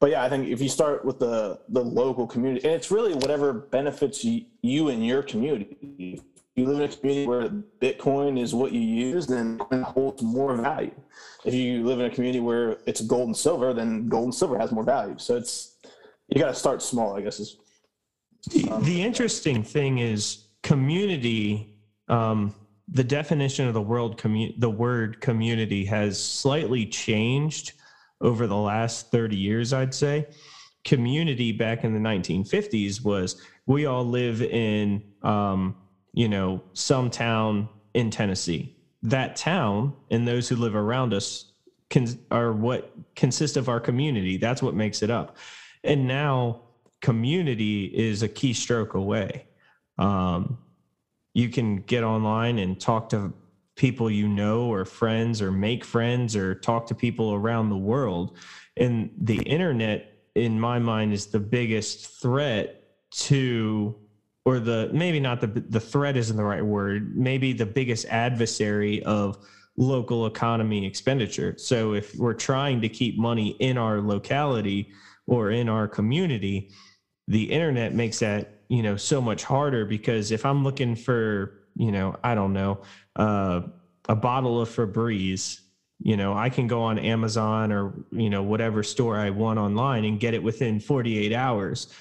but yeah, I think if you start with the the local community, and it's really whatever benefits you, you and your community. If you live in a community where Bitcoin is what you use, then it holds more value. If you live in a community where it's gold and silver, then gold and silver has more value. So it's you got to start small, I guess. Is um, the interesting thing is community. Um, the definition of the world commu- the word community has slightly changed over the last 30 years i'd say. Community back in the 1950s was we all live in um, you know some town in tennessee. That town and those who live around us can, are what consist of our community. That's what makes it up. And now community is a keystroke away. Um, you can get online and talk to people you know or friends or make friends or talk to people around the world. And the internet in my mind is the biggest threat to or the maybe not the the threat isn't the right word maybe the biggest adversary of local economy expenditure. So if we're trying to keep money in our locality or in our community the internet makes that you know so much harder because if i'm looking for you know i don't know uh, a bottle of febreze you know i can go on amazon or you know whatever store i want online and get it within 48 hours.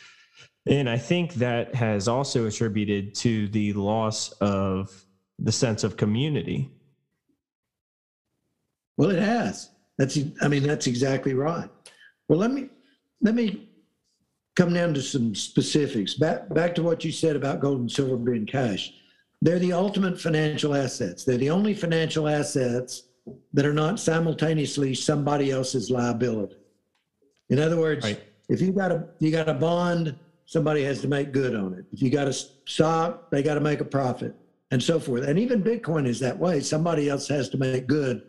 And i think that has also attributed to the loss of the sense of community. Well it has. That's i mean that's exactly right. Well let me let me come down to some specifics. Back back to what you said about gold and silver being cash. They're the ultimate financial assets. They're the only financial assets that are not simultaneously somebody else's liability. In other words, right. if you got a you got a bond, somebody has to make good on it. If you got a stock, they got to make a profit, and so forth. And even Bitcoin is that way. Somebody else has to make good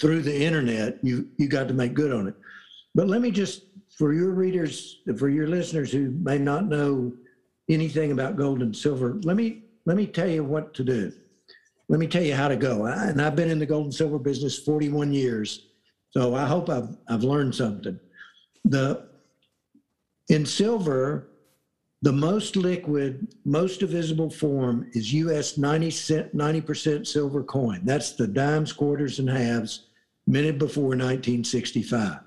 through the internet. You you got to make good on it. But let me just for your readers, for your listeners who may not know anything about gold and silver, let me let me tell you what to do. Let me tell you how to go. I, and I've been in the gold and silver business 41 years, so I hope I've I've learned something. The in silver, the most liquid, most divisible form is US 90 90% silver coin. That's the dimes, quarters, and halves minted before 1965.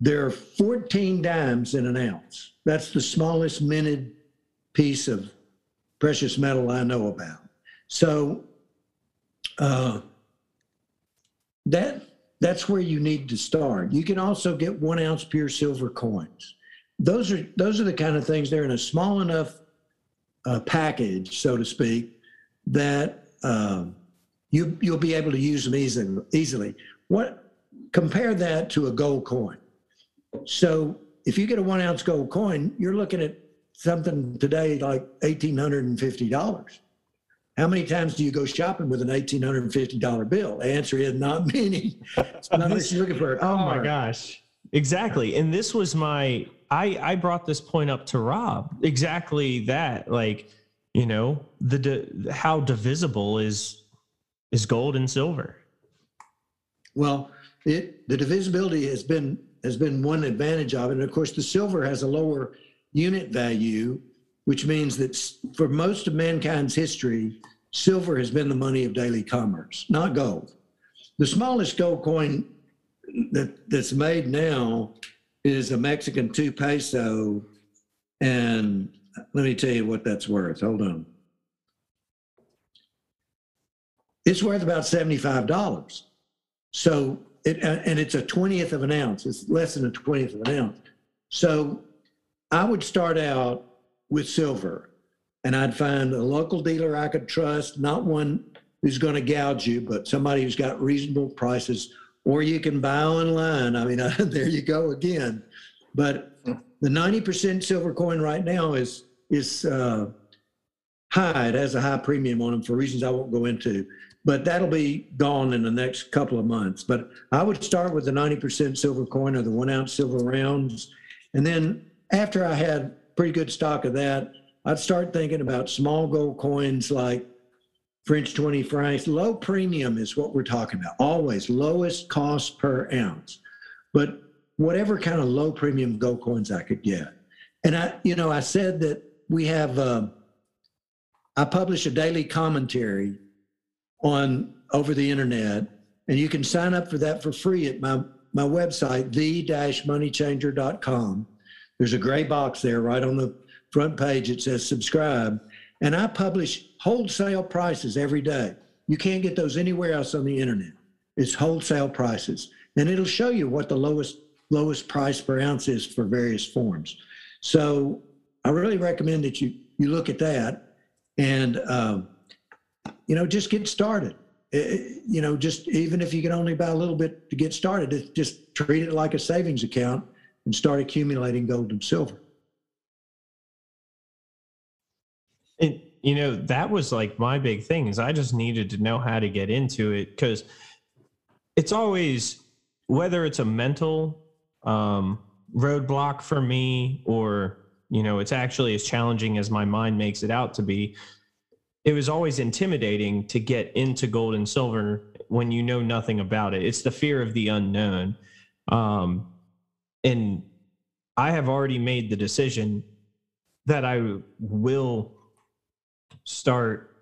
There are 14 dimes in an ounce. That's the smallest minted piece of precious metal I know about. So uh, that that's where you need to start. You can also get one ounce pure silver coins. Those are those are the kind of things. They're in a small enough uh, package, so to speak, that uh, you you'll be able to use them easily. Easily. What compare that to a gold coin? So if you get a one ounce gold coin, you're looking at something today like $1,850. How many times do you go shopping with an $1,850 bill? The answer is not many. unless you're looking for a. Oh my gosh. Exactly. And this was my, I, I brought this point up to Rob. Exactly that. Like, you know, the, how divisible is, is gold and silver. Well, it, the divisibility has been has been one advantage of it. And of course, the silver has a lower unit value, which means that for most of mankind's history, silver has been the money of daily commerce, not gold. The smallest gold coin that, that's made now is a Mexican two peso. And let me tell you what that's worth. Hold on. It's worth about $75. So it, and it's a 20th of an ounce. It's less than a 20th of an ounce. So I would start out with silver and I'd find a local dealer I could trust, not one who's going to gouge you, but somebody who's got reasonable prices, or you can buy online. I mean, uh, there you go again. But the 90% silver coin right now is is uh, high. It has a high premium on them for reasons I won't go into. But that'll be gone in the next couple of months. But I would start with the 90% silver coin or the one ounce silver rounds. And then after I had pretty good stock of that, I'd start thinking about small gold coins like French 20 francs. Low premium is what we're talking about, always lowest cost per ounce. But whatever kind of low premium gold coins I could get. And I, you know, I said that we have, uh, I publish a daily commentary on over the internet, and you can sign up for that for free at my, my website, the-moneychanger.com. There's a gray box there right on the front page. It says subscribe. And I publish wholesale prices every day. You can't get those anywhere else on the internet. It's wholesale prices. And it'll show you what the lowest lowest price per ounce is for various forms. So I really recommend that you you look at that and um, you know just get started. It, you know, just even if you can only buy a little bit to get started, just treat it like a savings account and start accumulating gold and silver. And you know, that was like my big thing is I just needed to know how to get into it because it's always whether it's a mental um, roadblock for me or you know it's actually as challenging as my mind makes it out to be it was always intimidating to get into gold and silver when you know nothing about it. It's the fear of the unknown. Um, and i have already made the decision that i will start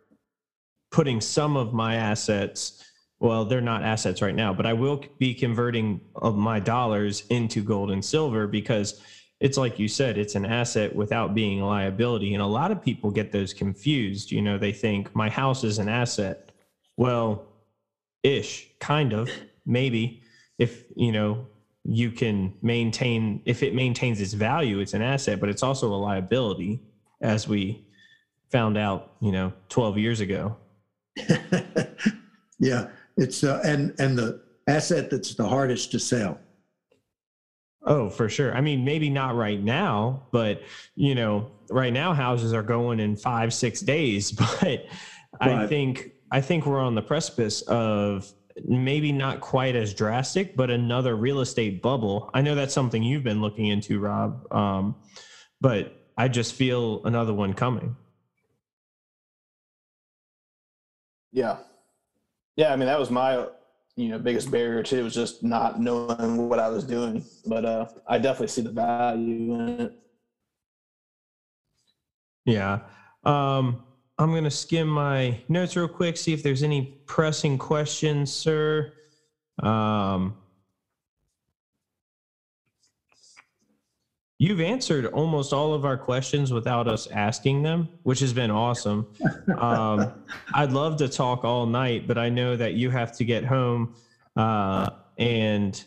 putting some of my assets well, they're not assets right now, but I will be converting of my dollars into gold and silver because it's like you said, it's an asset without being a liability. And a lot of people get those confused. You know, they think my house is an asset. Well, ish, kind of, maybe. If, you know, you can maintain, if it maintains its value, it's an asset, but it's also a liability, as we found out, you know, 12 years ago. yeah. It's uh, and and the asset that's the hardest to sell. Oh, for sure. I mean, maybe not right now, but you know, right now houses are going in five, six days. But I think I think we're on the precipice of maybe not quite as drastic, but another real estate bubble. I know that's something you've been looking into, Rob. Um, but I just feel another one coming. Yeah, yeah, I mean that was my you know biggest barrier too was just not knowing what I was doing. But uh, I definitely see the value in it. Yeah. Um, I'm going to skim my notes real quick, see if there's any pressing questions, sir. Um, You've answered almost all of our questions without us asking them, which has been awesome. Um, I'd love to talk all night, but I know that you have to get home. Uh, and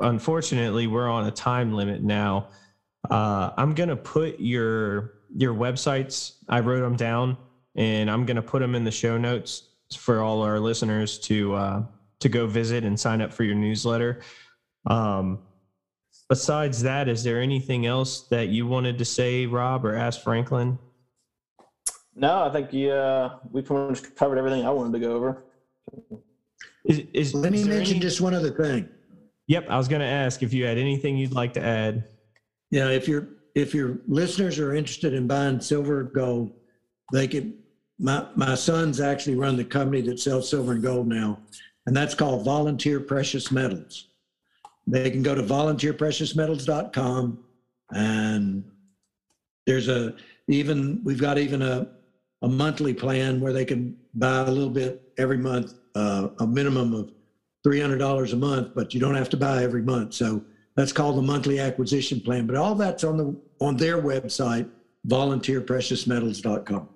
unfortunately, we're on a time limit now. Uh, I'm going to put your your websites. I wrote them down, and I'm going to put them in the show notes for all our listeners to uh, to go visit and sign up for your newsletter. Um, besides that, is there anything else that you wanted to say, Rob, or ask Franklin? No, I think you, uh, we pretty much covered everything I wanted to go over. Is, is, Let me mention any... just one other thing. Yep, I was going to ask if you had anything you'd like to add. Yeah, if your if your listeners are interested in buying silver gold, they could. My my sons actually run the company that sells silver and gold now, and that's called Volunteer Precious Metals. They can go to volunteerpreciousmetals.com and there's a even we've got even a a monthly plan where they can buy a little bit every month, uh, a minimum of three hundred dollars a month, but you don't have to buy every month. So that's called the monthly acquisition plan. But all that's on the on their website, volunteerpreciousmetals.com.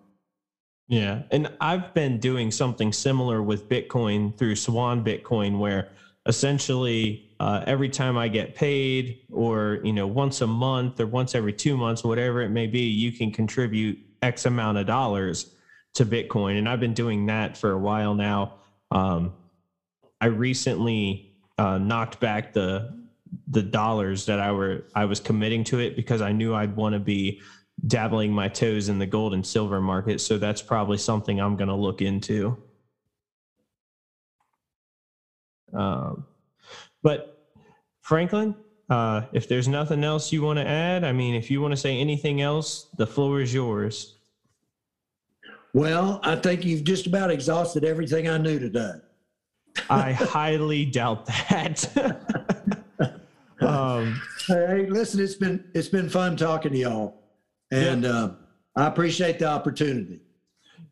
Yeah, and I've been doing something similar with Bitcoin through Swan Bitcoin, where essentially uh, every time I get paid, or you know, once a month or once every two months, whatever it may be, you can contribute X amount of dollars. to Bitcoin, and I've been doing that for a while now. Um, I recently uh, knocked back the the dollars that I were I was committing to it because I knew I'd want to be dabbling my toes in the gold and silver market. So that's probably something I'm going to look into. Um, but Franklin, uh, if there's nothing else you want to add, I mean, if you want to say anything else, the floor is yours. Well, I think you've just about exhausted everything I knew today. I highly doubt that. um, hey, listen, it's been it's been fun talking to y'all, and yeah. uh, I appreciate the opportunity.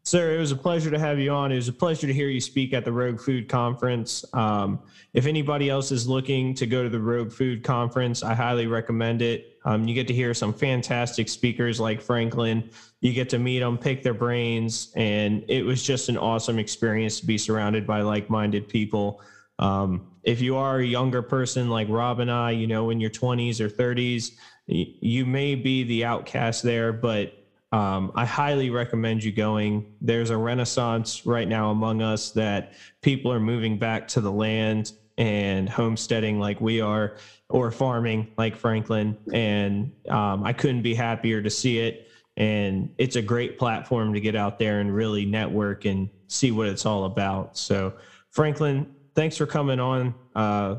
Sir, it was a pleasure to have you on. It was a pleasure to hear you speak at the Rogue Food Conference. Um, if anybody else is looking to go to the Rogue Food Conference, I highly recommend it. Um, you get to hear some fantastic speakers like Franklin. You get to meet them, pick their brains, and it was just an awesome experience to be surrounded by like minded people. Um, if you are a younger person like Rob and I, you know, in your 20s or 30s, you may be the outcast there, but um, I highly recommend you going. There's a renaissance right now among us that people are moving back to the land and homesteading like we are, or farming like Franklin. And um, I couldn't be happier to see it. And it's a great platform to get out there and really network and see what it's all about. So, Franklin, thanks for coming on. Uh,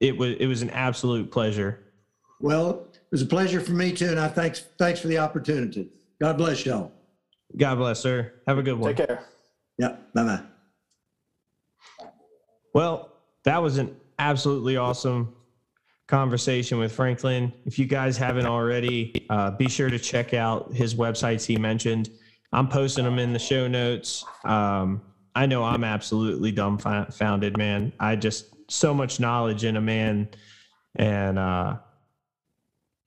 it was it was an absolute pleasure. Well, it was a pleasure for me too, and I thanks thanks for the opportunity. God bless y'all. God bless, sir. Have a good one. Take care. Yeah. Bye bye. Well, that was an absolutely awesome conversation with Franklin. If you guys haven't already, uh, be sure to check out his websites he mentioned. I'm posting them in the show notes. Um, I know I'm absolutely dumbfounded, man. I just so much knowledge in a man, and uh,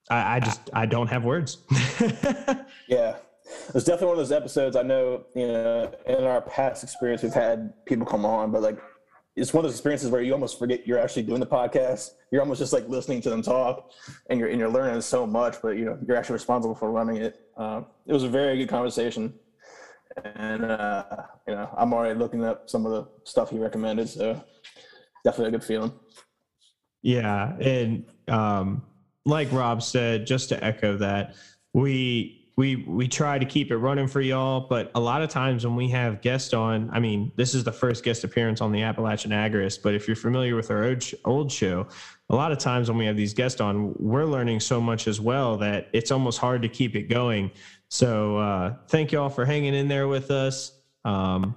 I, I just I don't have words. yeah, It was definitely one of those episodes. I know, you know, in our past experience, we've had people come on, but like, it's one of those experiences where you almost forget you're actually doing the podcast. You're almost just like listening to them talk, and you're and you're learning so much, but you know, you're actually responsible for running it. Uh, it was a very good conversation, and uh, you know, I'm already looking up some of the stuff he recommended, so definitely a good feeling. Yeah, and um, like Rob said, just to echo that, we we we try to keep it running for y'all, but a lot of times when we have guests on, I mean, this is the first guest appearance on the Appalachian Agorist, but if you're familiar with our old show, a lot of times when we have these guests on, we're learning so much as well that it's almost hard to keep it going. So uh, thank y'all for hanging in there with us um,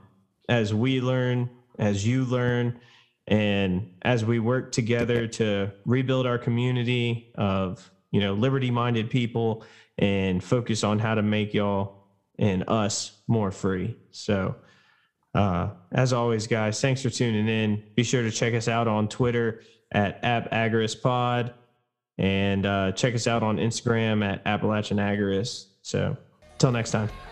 as we learn, as you learn. And as we work together to rebuild our community of, you know, liberty minded people and focus on how to make y'all and us more free. So, uh, as always, guys, thanks for tuning in. Be sure to check us out on Twitter at App Pod and uh, check us out on Instagram at Appalachian Agorist. So, till next time.